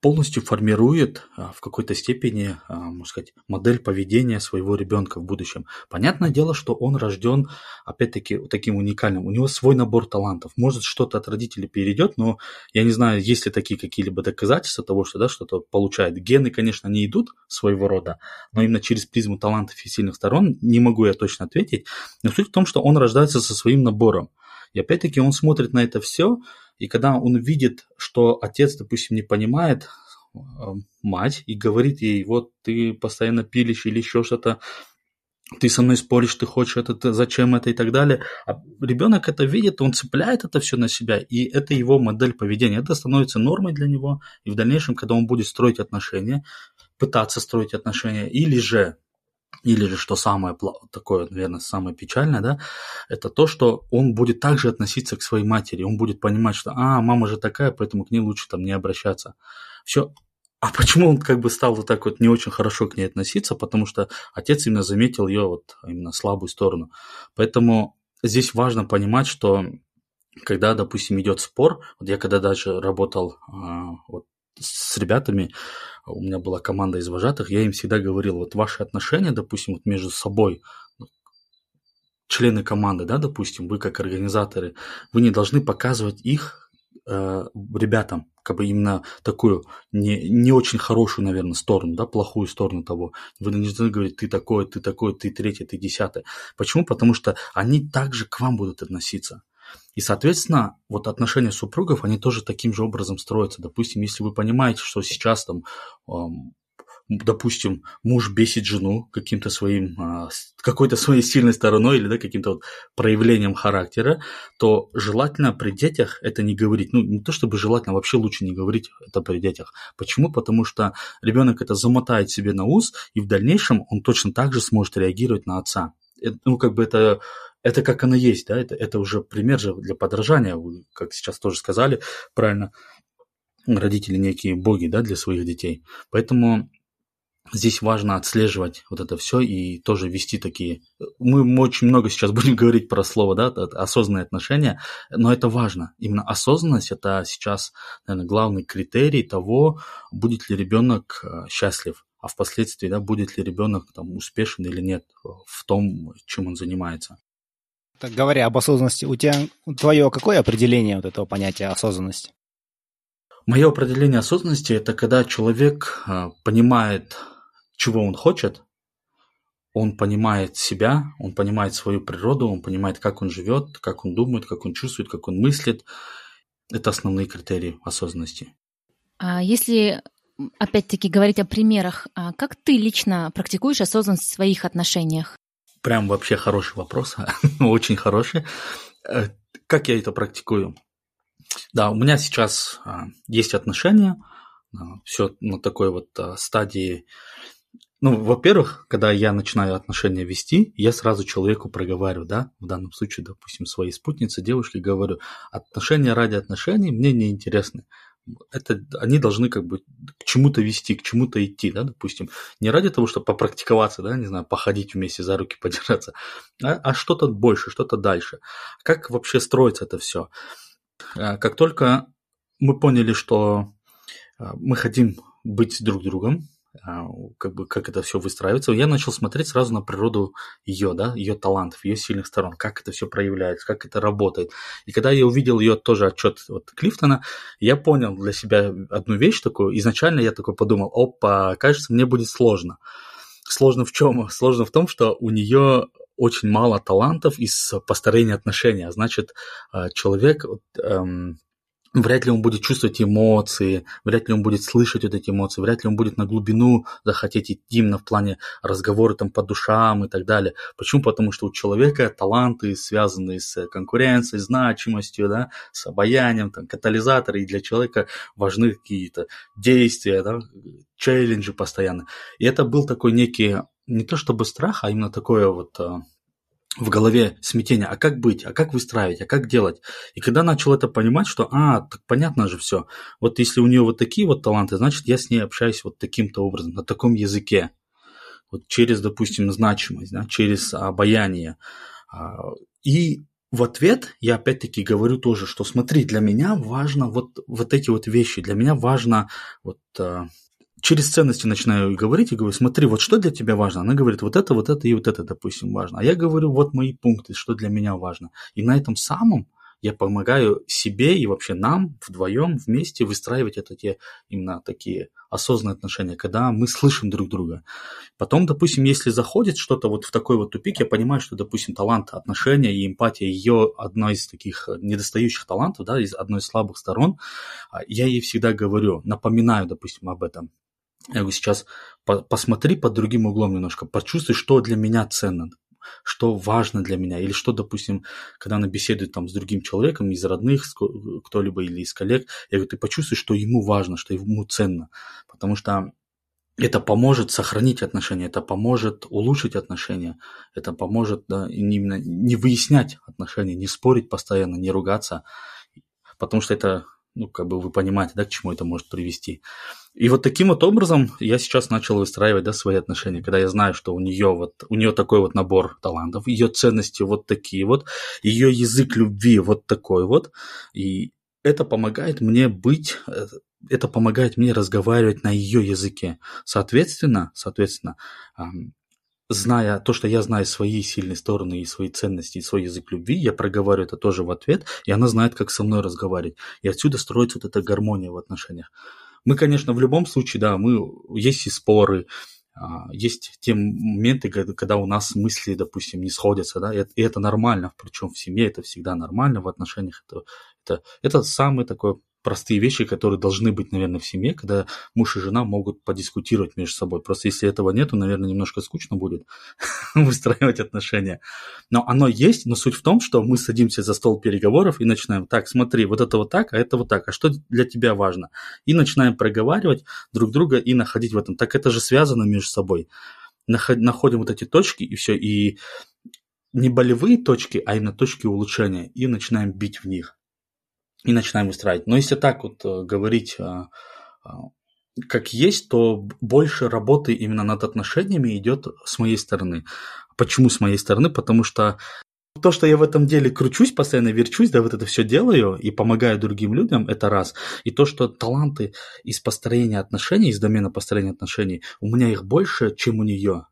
полностью формирует а, в какой-то степени, а, можно сказать, модель поведения своего ребенка в будущем. Понятное дело, что он рожден, опять-таки, таким уникальным. У него свой набор талантов. Может, что-то от родителей перейдет, но я не знаю, есть ли такие какие-либо доказательства того, что да, что-то получает. Гены, конечно, не идут своего рода, но именно через призму талантов и сильных сторон не могу я точно ответить. Но суть в том, что он рождается со своим набором. И опять-таки он смотрит на это все, и когда он видит, что отец, допустим, не понимает э, мать и говорит ей, вот ты постоянно пилишь или еще что-то, ты со мной споришь, ты хочешь это, зачем это и так далее. А ребенок это видит, он цепляет это все на себя, и это его модель поведения. Это становится нормой для него, и в дальнейшем, когда он будет строить отношения, пытаться строить отношения, или же или же, что самое такое, наверное, самое печальное, да, это то, что он будет также относиться к своей матери, он будет понимать, что, а, мама же такая, поэтому к ней лучше там не обращаться. Все. А почему он как бы стал вот так вот не очень хорошо к ней относиться? Потому что отец именно заметил ее вот именно слабую сторону. Поэтому здесь важно понимать, что когда, допустим, идет спор, вот я когда даже работал а, вот с ребятами, у меня была команда из вожатых, я им всегда говорил, вот ваши отношения, допустим, вот между собой, члены команды, да, допустим, вы как организаторы, вы не должны показывать их э, ребятам как бы именно такую не, не очень хорошую, наверное, сторону, да, плохую сторону того. Вы не должны говорить, ты такой, ты такой, ты третий, ты десятый. Почему? Потому что они также к вам будут относиться. И, соответственно, вот отношения супругов, они тоже таким же образом строятся. Допустим, если вы понимаете, что сейчас там допустим, муж бесит жену каким-то своим, а, какой-то своей сильной стороной или да, каким-то вот проявлением характера, то желательно при детях это не говорить. Ну, не то чтобы желательно, вообще лучше не говорить это при детях. Почему? Потому что ребенок это замотает себе на ус, и в дальнейшем он точно так же сможет реагировать на отца. Это, ну, как бы это это как оно есть, да, это, это уже пример же для подражания, вы, как сейчас тоже сказали правильно, родители некие боги, да, для своих детей. Поэтому здесь важно отслеживать вот это все и тоже вести такие... Мы очень много сейчас (laughs) будем говорить про слово, да, осознанные отношения, но это важно. Именно осознанность – это сейчас, наверное, главный критерий того, будет ли ребенок э, счастлив, а впоследствии, да, будет ли ребенок там успешен или нет в том, чем он занимается. Так говоря об осознанности, у тебя твое какое определение вот этого понятия осознанности? Мое определение осознанности – это когда человек э, понимает чего он хочет, он понимает себя, он понимает свою природу, он понимает, как он живет, как он думает, как он чувствует, как он мыслит. Это основные критерии осознанности. А если опять-таки говорить о примерах, а как ты лично практикуешь осознанность в своих отношениях? Прям вообще хороший вопрос, (laughs) очень хороший. Э, как я это практикую? Да, у меня сейчас а, есть отношения, все на такой вот а, стадии ну, во-первых, когда я начинаю отношения вести, я сразу человеку проговариваю, да, в данном случае, допустим, своей спутнице, девушке говорю, отношения ради отношений мне не интересны. Это они должны как бы к чему-то вести, к чему-то идти, да, допустим, не ради того, чтобы попрактиковаться, да, не знаю, походить вместе за руки, (laughs) подержаться, а, а что-то больше, что-то дальше. Как вообще строится это все? А, как только мы поняли, что а, мы хотим быть друг другом, как бы как это все выстраивается, я начал смотреть сразу на природу ее, да, ее талантов, ее сильных сторон, как это все проявляется, как это работает. И когда я увидел ее тоже отчет вот Клифтона, я понял для себя одну вещь такую. Изначально я такой подумал, опа, кажется, мне будет сложно. Сложно в чем? (laughs) Сложно в том, что у нее очень мало талантов из построения отношений. А значит, а, человек эм, вряд ли он будет чувствовать эмоции, вряд ли он будет слышать вот эти эмоции, вряд ли он будет на глубину захотеть идти именно в плане разговора там по душам и так далее. Почему? Потому что у человека таланты, связанные с конкуренцией, значимостью, да, с обаянием, там, катализаторы, и для человека важны какие-то действия, да, челленджи постоянно. И это был такой некий, не то чтобы страх, а именно такое вот а, в голове смятение, а как быть, а как выстраивать, а как делать. И когда начал это понимать, что, а, так понятно же все, вот если у нее вот такие вот таланты, значит, я с ней общаюсь вот таким-то образом, на таком языке, вот через, допустим, значимость, да, через обаяние. А, и в ответ я опять-таки говорю тоже, что смотри, для меня важно вот, вот эти вот вещи, для меня важно вот а, через ценности начинаю говорить и говорю, смотри, вот что для тебя важно? Она говорит, вот это, вот это и вот это, допустим, важно. А я говорю, вот мои пункты, что для меня важно. И на этом самом я помогаю себе и вообще нам вдвоем вместе выстраивать это те именно такие осознанные отношения, когда мы слышим друг друга. Потом, допустим, если заходит что-то вот в такой вот тупик, я понимаю, что, допустим, талант отношения и эмпатия ее одна из таких недостающих талантов, да, из одной из слабых сторон, а я ей всегда говорю, напоминаю, допустим, об этом. Я говорю, сейчас по посмотри под другим углом немножко, почувствуй, что для меня ценно, что важно для меня, или что, допустим, когда она беседует там с другим человеком из родных, кто-либо или из коллег, я говорю, ты почувствуй, что ему важно, что ему ценно, потому что это поможет сохранить отношения, это поможет улучшить отношения, это поможет да, именно не выяснять отношения, не спорить постоянно, не ругаться, потому что это ну, как бы вы понимаете, да, к чему это может привести. И вот таким вот образом я сейчас начал выстраивать, да, свои отношения, когда я знаю, что у нее вот, у нее такой вот набор талантов, ее ценности вот такие вот, ее язык любви вот такой вот, и это помогает мне быть, э, это помогает мне разговаривать на ее языке. Соответственно, соответственно, зная то, что я знаю свои сильные стороны и свои ценности, и свой язык любви, я проговариваю это тоже в ответ, и она знает, как со мной разговаривать. И отсюда строится вот эта гармония в отношениях. Мы, конечно, в любом случае, да, мы, есть и споры, а, есть те моменты, когда у нас мысли, допустим, не сходятся, да, и это нормально, причем в семье это всегда нормально, в отношениях это, это, это самый такой простые вещи, которые должны быть, наверное, в семье, когда муж и жена могут подискутировать между собой. Просто если этого нету, наверное, немножко скучно будет (laughs) выстраивать отношения. Но оно есть, но суть в том, что мы садимся за стол переговоров и начинаем, так, смотри, вот это вот так, а это вот так, а что для тебя важно? И начинаем проговаривать друг друга и находить в этом. Так это же связано между собой. Находим вот эти точки и все, и не болевые точки, а именно точки улучшения, и начинаем бить в них и начинаем выстраивать. Но если так вот э, говорить а, а, как есть, то больше работы именно над отношениями идет с моей стороны. Почему с моей стороны? Потому что то, что я в этом деле кручусь, постоянно верчусь, да, вот это все делаю и помогаю другим людям, это раз. И то, что таланты из построения отношений, из домена построения отношений, у меня их больше, чем у нее.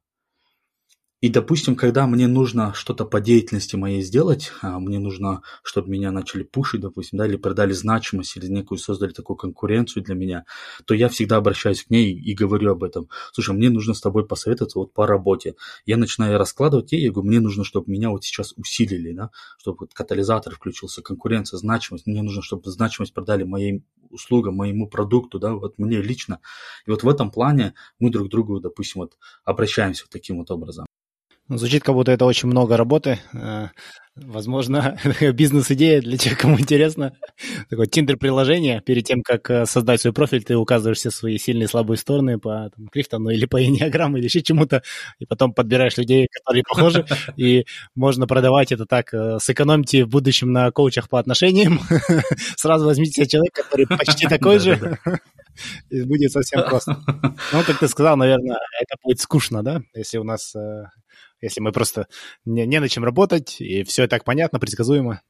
И, допустим, когда мне нужно что-то по деятельности моей сделать, а, мне нужно, чтобы меня начали пушить, допустим, да, или продали значимость, или некую создали такую конкуренцию для меня, то я всегда обращаюсь к ней и говорю об этом. Слушай, мне нужно с тобой посоветоваться вот по работе. Я начинаю раскладывать ей, я говорю, мне нужно, чтобы меня вот сейчас усилили, да, чтобы вот катализатор включился, конкуренция, значимость. Мне нужно, чтобы значимость продали моим услугам, моему продукту, да, вот мне лично. И вот в этом плане мы друг к другу, допустим, вот обращаемся вот таким вот образом. Звучит, как будто это очень много работы. Э, возможно, (laughs) бизнес-идея для тех, кому интересно. Такое тиндер-приложение. Перед тем, как э, создать свой профиль, ты указываешь все свои сильные и слабые стороны по там, Клифтону или по (laughs) Enneagramму или еще чему-то, и потом подбираешь людей, которые похожи, (laughs) и можно продавать это так. Э, сэкономьте в будущем на коучах по отношениям. Сразу возьмите себе человека, который почти такой же. И будет совсем просто. Ну, как ты сказал, наверное, это будет скучно, да, если у нас если мы просто не, не на чем работать, и все и так понятно, предсказуемо.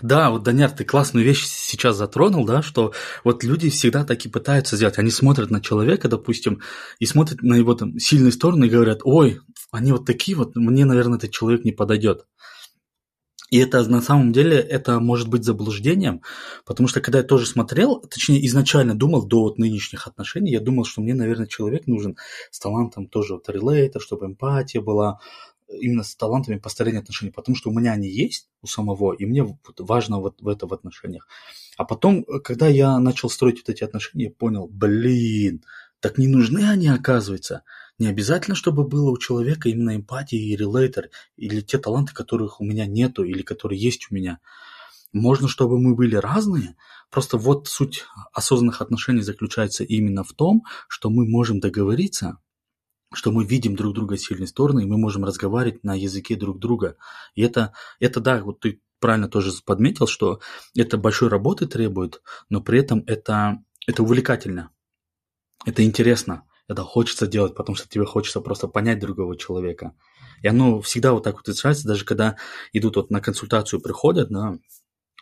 Да, вот, Даняр, ты классную вещь сейчас затронул, да, что вот люди всегда так и пытаются сделать. Они смотрят на человека, допустим, и смотрят на его там сильные стороны и говорят, ой, они вот такие вот, мне, наверное, этот человек не подойдет. И это на самом деле это может быть заблуждением, потому что когда я тоже смотрел, точнее изначально думал до вот нынешних отношений, я думал, что мне, наверное, человек нужен с талантом тоже вот релейта, чтобы эмпатия была, именно с талантами построения отношений, потому что у меня они есть у самого, и мне важно вот в это в отношениях. А потом, когда я начал строить вот эти отношения, я понял, блин, так не нужны они, оказывается. Не обязательно, чтобы было у человека именно эмпатия и релейтер, или те таланты, которых у меня нету, или которые есть у меня. Можно, чтобы мы были разные, просто вот суть осознанных отношений заключается именно в том, что мы можем договориться, что мы видим друг друга сильные стороны, и мы можем разговаривать на языке друг друга. И это, это да, вот ты правильно тоже подметил, что это большой работы требует, но при этом это, это увлекательно, это интересно это хочется делать, потому что тебе хочется просто понять другого человека. И оно всегда вот так вот изучается, даже когда идут вот на консультацию, приходят, да,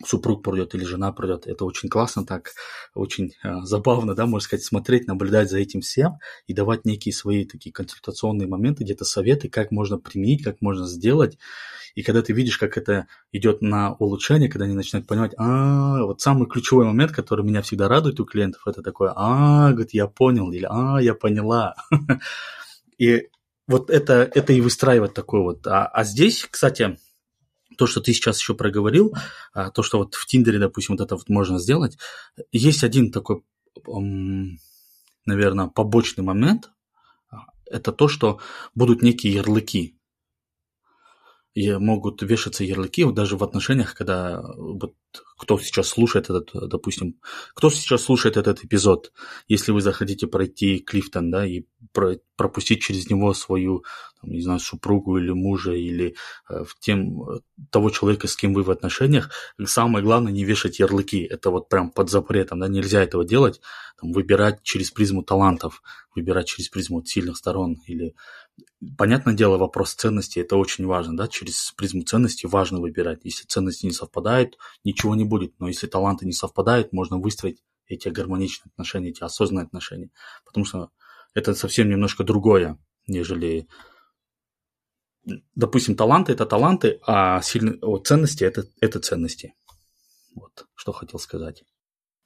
супруг придет или жена придет. Это очень классно, так очень э, забавно, да, можно сказать, смотреть, наблюдать за этим всем и давать некие свои такие консультационные моменты, где-то советы, как можно применить, как можно сделать. И когда ты видишь, как это идет на улучшение, когда они начинают понимать, а, вот самый ключевой момент, который меня всегда радует у клиентов, это такое, а, говорит, я понял, или а, я поняла. (laughs) И вот это, это и выстраивает такой вот. А, а здесь, кстати, то, что ты сейчас еще проговорил, а, то, что вот в Тиндере, допустим, вот это вот можно сделать, есть один такой, наверное, побочный момент, а, это то, что будут некие ярлыки могут вешаться ярлыки даже в отношениях, когда вот кто сейчас слушает этот, допустим, кто сейчас слушает этот эпизод, если вы захотите пройти Клифтон, да, и про, пропустить через него свою, там, не знаю, супругу или мужа, или э, в тем, того человека, с кем вы в отношениях, самое главное не вешать ярлыки, это вот прям под запретом, да, нельзя этого делать, там, выбирать через призму талантов, выбирать через призму сильных сторон или Понятное дело, вопрос ценности это очень важно, да, через призму ценностей важно выбирать. Если ценности не совпадают, ничего не будет, но если таланты не совпадают, можно выстроить эти гармоничные отношения, эти осознанные отношения, потому что это совсем немножко другое, нежели допустим, таланты это таланты, а сильные, о, ценности это, это ценности. Вот, что хотел сказать.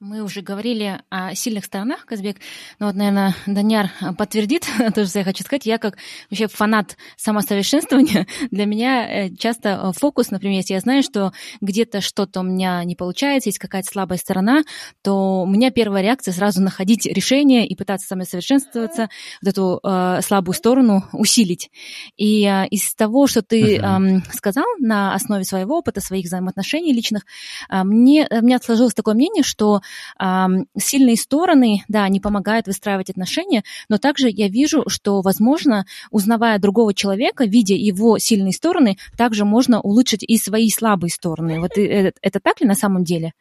Мы уже говорили о сильных сторонах, Казбек. Но вот, наверное, Даняр подтвердит (laughs) то, что я хочу сказать. Я как вообще фанат самосовершенствования, (laughs) для меня э, часто э, фокус, например, если я знаю, что где-то что-то у меня не получается, есть какая-то слабая сторона, то у меня первая реакция сразу находить решение и пытаться самосовершенствоваться, вот эту э, слабую сторону усилить. И э, из того, что ты э, сказал на основе своего опыта, своих взаимоотношений личных, э, мне, у меня сложилось такое мнение, что сильные стороны, да, они помогают выстраивать отношения, но также я вижу, что, возможно, узнавая другого человека, видя его сильные стороны, также можно улучшить и свои слабые стороны. Вот это, это так ли на самом деле?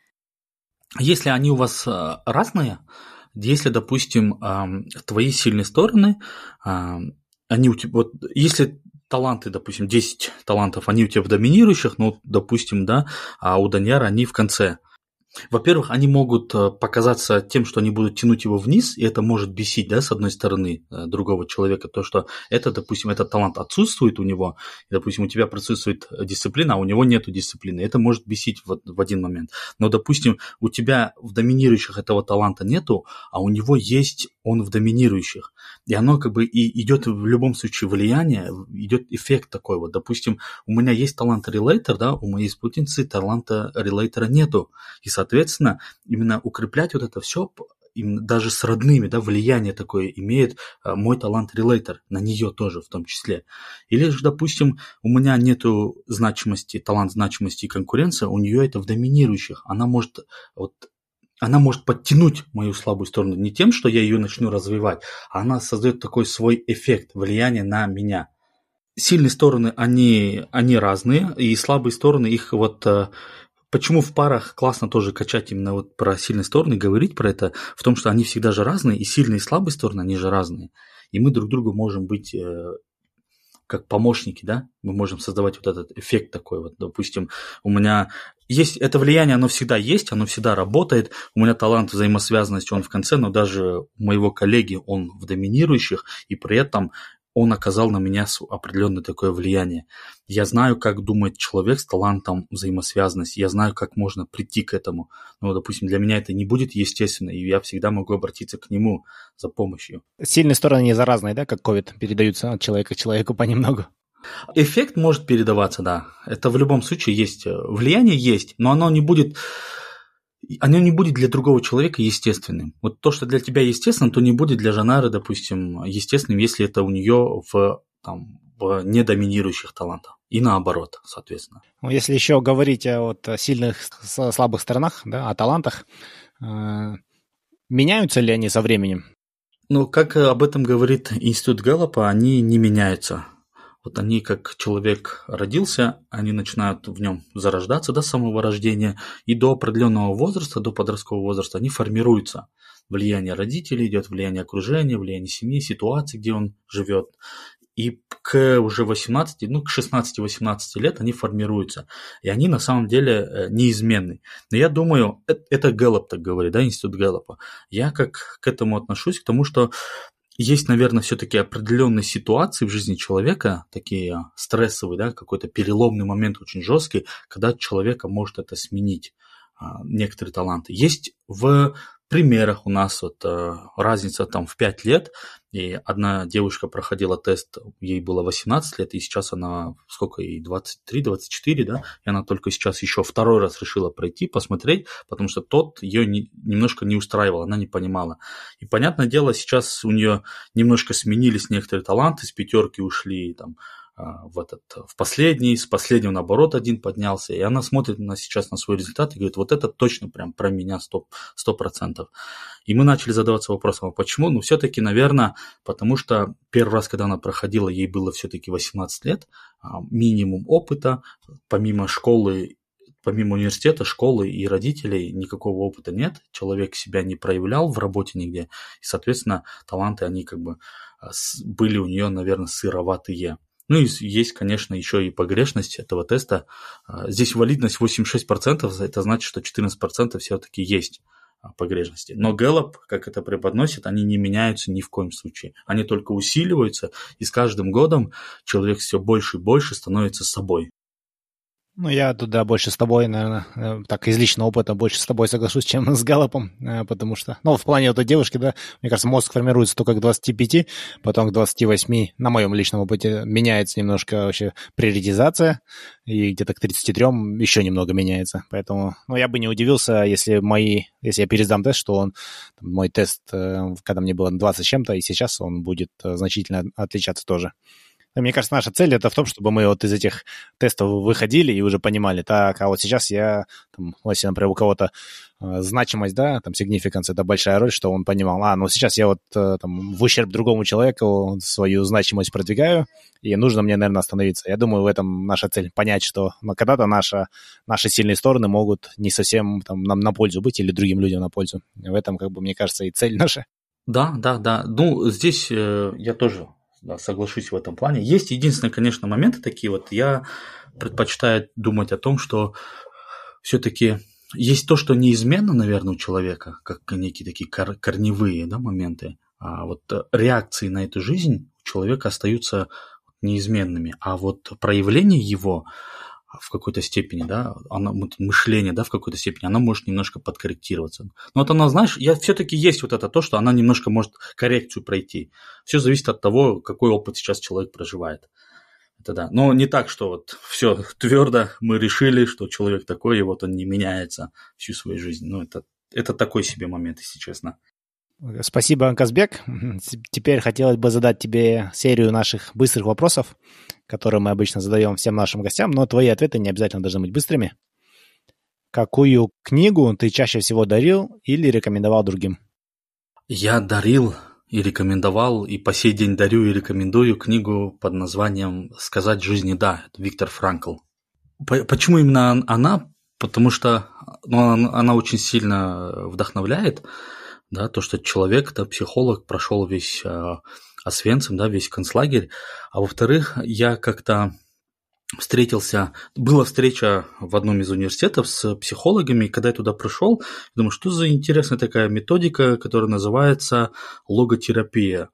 Если они у вас э, разные, если, допустим, твои сильные стороны, они у тебя, вот если таланты, допустим, 10 талантов, они у тебя в доминирующих, ну, допустим, да, а у Даньяра они в конце. Во-первых, они могут э, показаться тем, что они будут тянуть его вниз, и это может бесить, да, с одной стороны, э, другого человека, то, что это, допустим, этот талант отсутствует у него, и, допустим, у тебя присутствует дисциплина, а у него нет дисциплины, это может бесить в, в один момент. Но, допустим, у тебя в доминирующих этого таланта нету, а у него есть он в доминирующих. И оно как бы и идет в любом случае влияние, идет эффект такой вот. Допустим, у меня есть талант релейтер, да, у моей спутницы таланта релейтера нету. И, соответственно, именно укреплять вот это все именно даже с родными, да, влияние такое имеет а, мой талант релейтер, на нее тоже в том числе. Или же, допустим, у меня нету значимости, талант значимости и конкуренция, у нее это в доминирующих. Она может вот она может подтянуть мою слабую сторону не тем, что я ее начну развивать, а она создает такой свой эффект, влияние на меня. Сильные стороны, они, они разные, и слабые стороны, их вот э, Почему в парах классно тоже качать именно вот про сильные стороны, говорить про это, в том, что они всегда же разные, и сильные и слабые стороны, они же разные. И мы друг другу можем быть э, как помощники, да, мы можем создавать вот этот эффект такой вот, допустим, у меня есть это влияние, оно всегда есть, оно всегда работает, у меня талант взаимосвязанности, он в конце, но даже у моего коллеги он в доминирующих, и при этом он оказал на меня определенное такое влияние. Я знаю, как думает человек с талантом взаимосвязанности, я знаю, как можно прийти к этому. Но, допустим, для меня это не будет естественно, и я всегда могу обратиться к нему за помощью. Сильные стороны не заразные, да, как COVID, передаются от человека к человеку понемногу? Эффект может передаваться, да. Это в любом случае есть. Влияние есть, но оно не будет оно не будет для другого человека естественным. Вот то, что для тебя естественно, то не будет для Жанары, допустим, естественным, если это у нее в, там, в недоминирующих талантах. И наоборот, соответственно. Ну, если еще говорить о вот, сильных, слабых сторонах, да, о талантах, э, меняются ли они со временем? Ну, как об этом говорит Институт Гэллопа, они не меняются. Вот они, как человек родился, они начинают в нем зарождаться до самого рождения, и до определенного возраста, до подросткового возраста, они формируются. Влияние родителей идет, влияние окружения, влияние семьи, ситуации, где он живет. И к уже 18, ну, к 16-18 лет они формируются. И они на самом деле э, неизменны. Но я думаю, это, это Гэллоп так говорит, да, институт Гэллопа. Я как к этому отношусь, к тому, что есть, наверное, все-таки определенные ситуации в жизни человека, такие стрессовые, да, какой-то переломный момент очень жесткий, когда человека может это сменить а, некоторые таланты. Есть в примерах у нас вот э, разница там в 5 лет, и одна девушка проходила тест, ей было 18 лет, и сейчас она, сколько ей, 23-24, да, и она только сейчас еще второй раз решила пройти, посмотреть, потому что тот ее не, немножко не устраивал, она не понимала. И, понятное дело, сейчас у нее немножко сменились некоторые таланты, с пятерки ушли, там, в, этот, в последний, с последнего наоборот один поднялся, и она смотрит на, сейчас на свой результат и говорит, вот это точно прям про меня 100%. процентов И мы начали задаваться вопросом, а почему? Ну, все-таки, наверное, потому что первый раз, когда она проходила, ей было все-таки 18 лет, а, минимум опыта, помимо школы помимо университета, школы и родителей никакого опыта нет, человек себя не проявлял в работе нигде, и, соответственно, таланты, они как бы а, были у нее, наверное, сыроватые. Ну и есть, конечно, еще и погрешность этого теста. А, здесь валидность 86%, это значит, что 14% все-таки есть а, погрешности. Но Гэллоп, как это преподносит, они не меняются ни в коем случае. Они только усиливаются, и с каждым годом человек все больше и больше становится собой. Ну, я туда больше с тобой, наверное, э, так из личного опыта больше с тобой соглашусь, чем (laughs) с Галлопом, э, потому что, ну, в плане вот этой девушки, да, мне кажется, мозг формируется только к 25, потом к 28, на моем личном опыте, меняется немножко вообще приоритизация, и где-то к 33 еще немного меняется, поэтому, ну, я бы не удивился, если мои, если я пересдам тест, что он, мой тест, э, когда мне было 20 с чем-то, и сейчас он будет значительно отличаться тоже. Мне кажется, наша цель это в том, чтобы мы вот из этих тестов выходили и уже понимали, так, а вот сейчас я, там, если, например, у кого-то э, значимость, да, там, significance, это большая роль, что он понимал, а, ну сейчас я вот э, там в ущерб другому человеку свою значимость продвигаю, и нужно мне, наверное, остановиться. Я думаю, в этом наша цель, понять, что ну, когда-то наша, наши сильные стороны могут не совсем там, нам на пользу быть или другим людям на пользу. В этом, как бы, мне кажется, и цель наша. Да, да, да. Ну, здесь э, я тоже да, соглашусь в этом плане. Есть единственные, конечно, моменты такие вот. Я предпочитаю думать о том, что все-таки есть то, что неизменно, наверное, у человека, как некие такие кор- корневые да, моменты, а вот реакции на эту жизнь у человека остаются неизменными, а вот проявление его, в какой-то степени, да, она, мышление, да, в какой-то степени, она может немножко подкорректироваться. Но вот она, знаешь, я все-таки есть вот это то, что она немножко может коррекцию пройти. Все зависит от того, какой опыт сейчас человек проживает. Это да. Но не так, что вот все твердо мы решили, что человек такой, и вот он не меняется всю свою жизнь. Ну, это, это такой себе момент, если честно. Спасибо, Казбек. Теперь хотелось бы задать тебе серию наших быстрых вопросов, которые мы обычно задаем всем нашим гостям, но твои ответы не обязательно должны быть быстрыми. Какую книгу ты чаще всего дарил или рекомендовал другим? Я дарил и рекомендовал, и по сей день дарю и рекомендую книгу под названием «Сказать жизни да» Виктор Франкл. Почему именно она? Потому что ну, она очень сильно вдохновляет да, то, что человек, да, психолог, прошел весь э, Освенцим, да, весь концлагерь, а во-вторых, я как-то встретился, была встреча в одном из университетов с психологами, и когда я туда пришел, думаю, что за интересная такая методика, которая называется логотерапия.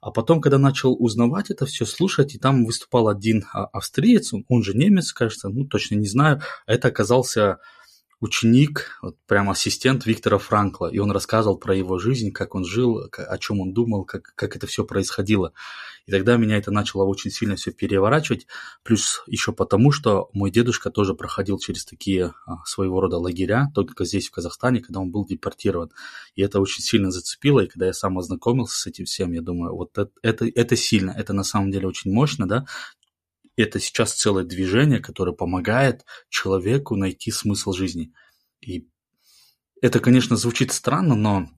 А потом, когда начал узнавать это все, слушать, и там выступал один а, австриец, он же немец, кажется, ну точно не знаю, а это оказался ученик, вот прям ассистент Виктора Франкла, и он рассказывал про его жизнь, как он жил, о чем он думал, как, как это все происходило. И тогда меня это начало очень сильно все переворачивать, плюс еще потому, что мой дедушка тоже проходил через такие а, своего рода лагеря, только здесь, в Казахстане, когда он был депортирован. И это очень сильно зацепило, и когда я сам ознакомился с этим всем, я думаю, вот это, это, это сильно, это на самом деле очень мощно, да, это сейчас целое движение, которое помогает человеку найти смысл жизни. И это, конечно, звучит странно, но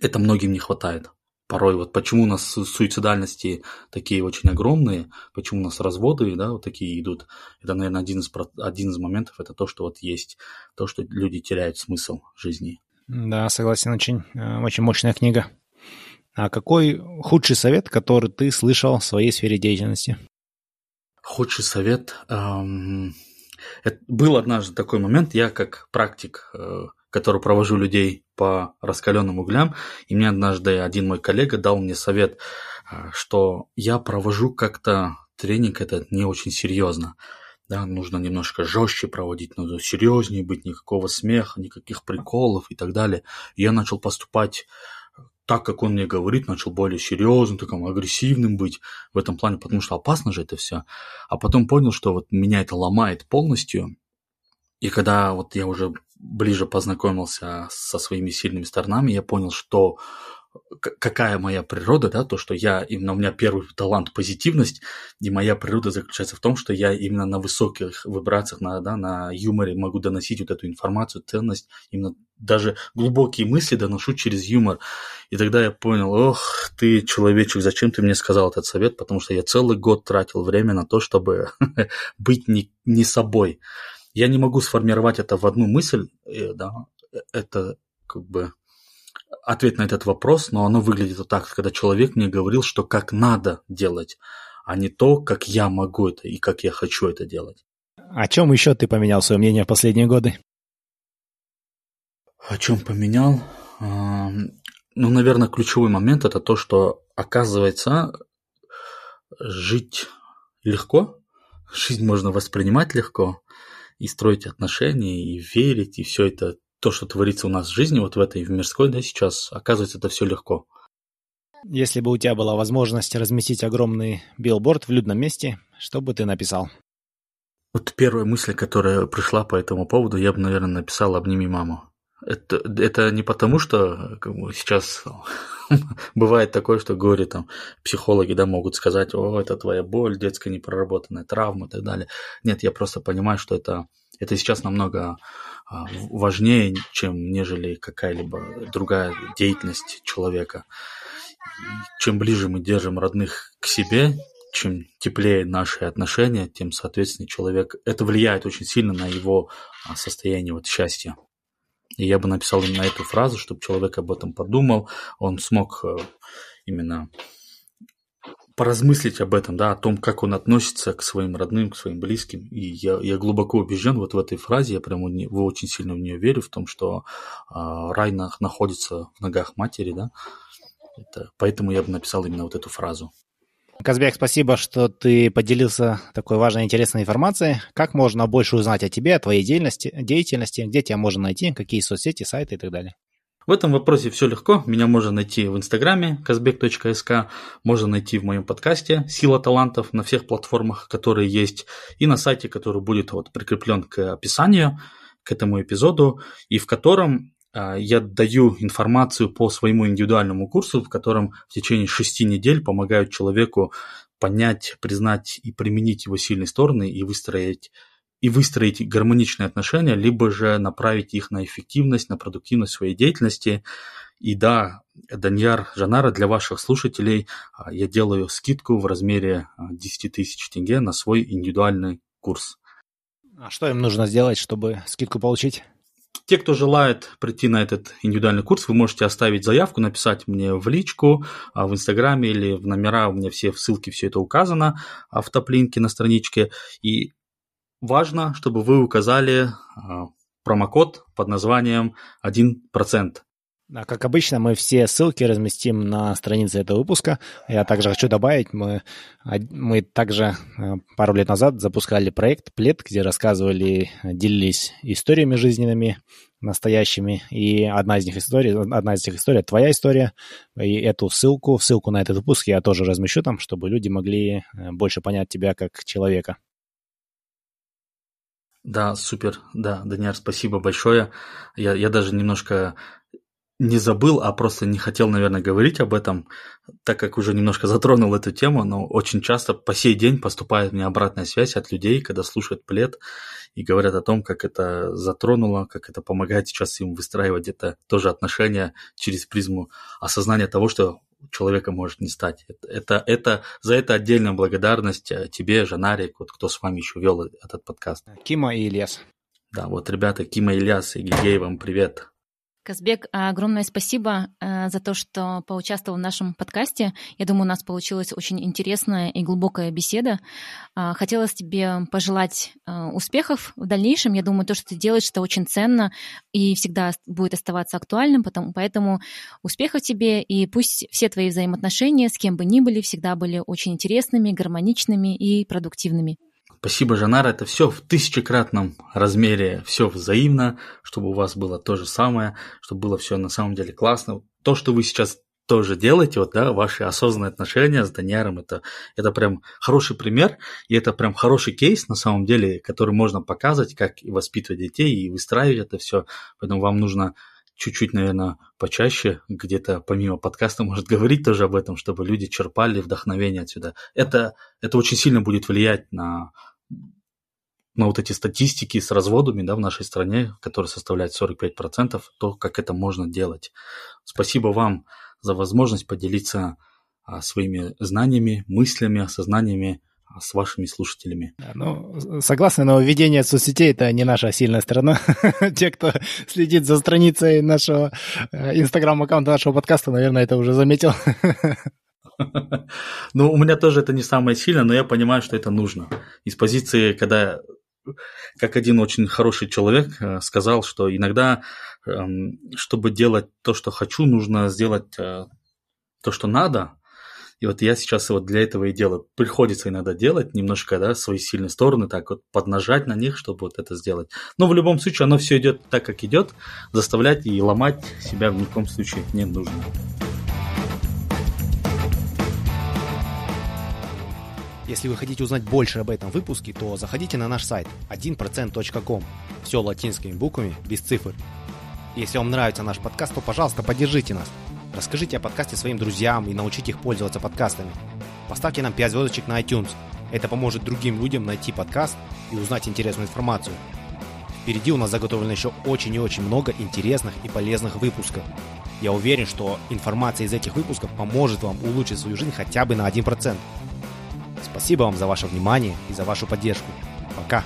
это многим не хватает. Порой вот почему у нас суицидальности такие очень огромные, почему у нас разводы, да, вот такие идут. Это, наверное, один из, один из моментов, это то, что вот есть, то, что люди теряют смысл жизни. Да, согласен, очень, э, очень мощная книга. А какой худший совет, который ты слышал в своей сфере деятельности? Худший совет. Это был однажды такой момент, я как практик, э, который провожу людей по раскаленным углям, и мне однажды один мой коллега дал мне совет, э, что я провожу как-то тренинг этот не очень серьезно. Да, нужно немножко жестче проводить, нужно серьезнее быть, никакого смеха, никаких приколов и так далее. Я начал поступать так, как он мне говорит, начал более серьезным, таким агрессивным быть в этом плане, потому что опасно же это все. А потом понял, что вот меня это ломает полностью. И когда вот я уже ближе познакомился со своими сильными сторонами, я понял, что какая моя природа, да, то, что я, именно у меня первый талант позитивность, и моя природа заключается в том, что я именно на высоких вибрациях, на, да, на юморе могу доносить вот эту информацию, ценность, именно даже глубокие мысли доношу через юмор. И тогда я понял, ох, ты, человечек, зачем ты мне сказал этот совет, потому что я целый год тратил время на то, чтобы (laughs) быть не, не собой. Я не могу сформировать это в одну мысль, э, да, э, это как бы ответ на этот вопрос, но оно выглядит вот так, когда человек мне говорил, что как надо делать, а не то, как я могу это и как я хочу это делать. О чем еще ты поменял свое мнение в последние годы? О чем поменял? Ну, наверное, ключевой момент это то, что оказывается жить легко, жизнь можно воспринимать легко и строить отношения, и верить, и все это, то, что творится у нас в жизни, вот в этой, в мирской, да, сейчас, оказывается, это все легко. Если бы у тебя была возможность разместить огромный билборд в людном месте, что бы ты написал? Вот первая мысль, которая пришла по этому поводу, я бы, наверное, написал «Обними маму». Это, это не потому, что как бы, сейчас (laughs) бывает такое, что горе там психологи да, могут сказать, о, это твоя боль, детская непроработанная травма и так далее. Нет, я просто понимаю, что это, это сейчас намного важнее, чем нежели какая-либо другая деятельность человека. И чем ближе мы держим родных к себе, чем теплее наши отношения, тем, соответственно, человек... Это влияет очень сильно на его а, состояние вот, счастья. И я бы написал именно эту фразу, чтобы человек об этом подумал, он смог э, именно поразмыслить об этом, да, о том, как он относится к своим родным, к своим близким. И я, я глубоко убежден вот в этой фразе, я прямо не, очень сильно в нее верю, в том, что э, рай на, находится в ногах матери, да. Это, поэтому я бы написал именно вот эту фразу. Казбек, спасибо, что ты поделился такой важной интересной информацией. Как можно больше узнать о тебе, о твоей деятельности, деятельности, где тебя можно найти, какие соцсети, сайты и так далее? В этом вопросе все легко. Меня можно найти в инстаграме казбек.ск, можно найти в моем подкасте «Сила талантов» на всех платформах, которые есть, и на сайте, который будет вот прикреплен к описанию, к этому эпизоду, и в котором а, я даю информацию по своему индивидуальному курсу, в котором в течение шести недель помогают человеку понять, признать и применить его сильные стороны и выстроить и выстроить гармоничные отношения, либо же направить их на эффективность, на продуктивность своей деятельности. И да, Даньяр Жанара, для ваших слушателей а, я делаю скидку в размере 10 а, тысяч тенге на свой индивидуальный курс. А что им нужно сделать, чтобы скидку получить? Те, кто желает прийти на этот индивидуальный курс, вы можете оставить заявку, написать мне в личку, а, в Инстаграме или в номера, у меня все в ссылке все это указано в топ-линке на страничке. И важно, чтобы вы указали а, промокод под названием 1%. Да, как обычно, мы все ссылки разместим на странице этого выпуска. Я также хочу добавить, мы, мы также э, пару лет назад запускали проект «Плед», где рассказывали, делились историями жизненными, настоящими. И одна из них историй, одна из этих историй – твоя история. И эту ссылку, ссылку на этот выпуск я тоже размещу там, чтобы люди могли э, больше понять тебя как человека. Да, супер. Да, Даниэр, спасибо большое. Я, я даже немножко не забыл, а просто не хотел, наверное, говорить об этом, так как уже немножко затронул эту тему, но очень часто по сей день поступает мне обратная связь от людей, когда слушают плед и говорят о том, как это затронуло, как это помогает сейчас им выстраивать где-то тоже отношения через призму осознания того, что человека может не стать. Это, это, это за это отдельная благодарность э, тебе, Жанарик, вот кто с вами еще вел этот подкаст. Кима и Ильяс. Да, вот ребята, Кима и Ильяс и Гигей, вам привет. Казбек, огромное спасибо э, за то, что поучаствовал в нашем подкасте. Я думаю, у нас получилась очень интересная и глубокая беседа. А, хотелось тебе пожелать э, успехов в дальнейшем. Я думаю, то, что ты делаешь, это очень ценно и всегда будет оставаться актуальным. Поэтому успехов тебе, и пусть все твои взаимоотношения с кем бы ни были, всегда были очень интересными, гармоничными и продуктивными. Спасибо, Жанар, это все в тысячекратном размере, все взаимно, чтобы у вас было то же самое, чтобы было все на самом деле классно. То, что вы сейчас тоже делаете, вот, да, ваши осознанные отношения с Даниаром, это, это прям хороший пример, и это прям хороший кейс, на самом деле, который можно показывать, как воспитывать детей и выстраивать это все. Поэтому вам нужно чуть-чуть, наверное, почаще, где-то помимо подкаста, может (laughs) говорить тоже об этом, чтобы люди черпали вдохновение отсюда. Это, это очень сильно будет влиять на, на вот эти статистики с разводами да, в нашей стране, которые составляют 45%, то, как это можно делать. Спасибо вам за возможность поделиться а, своими знаниями, мыслями, осознаниями с вашими слушателями. Ну, согласны, но введение соцсетей – это не наша сильная сторона. (laughs) Те, кто следит за страницей нашего э, инстаграм-аккаунта нашего подкаста, наверное, это уже заметил. (laughs) Ну, у меня тоже это не самое сильное, но я понимаю, что это нужно. Из позиции, когда как один очень хороший человек э, сказал, что иногда, эм, чтобы делать то, что хочу, нужно сделать э, то, что надо. И вот я сейчас вот для этого и делаю. Приходится иногда делать немножко, да, свои сильные стороны, так вот поднажать на них, чтобы вот это сделать. Но в любом случае оно все идет так, как идет. Заставлять и ломать себя в коем случае не нужно. Если вы хотите узнать больше об этом выпуске, то заходите на наш сайт 1%.com. Все латинскими буквами, без цифр. Если вам нравится наш подкаст, то, пожалуйста, поддержите нас. Расскажите о подкасте своим друзьям и научите их пользоваться подкастами. Поставьте нам 5 звездочек на iTunes. Это поможет другим людям найти подкаст и узнать интересную информацию. Впереди у нас заготовлено еще очень и очень много интересных и полезных выпусков. Я уверен, что информация из этих выпусков поможет вам улучшить свою жизнь хотя бы на 1%. Спасибо вам за ваше внимание и за вашу поддержку. Пока!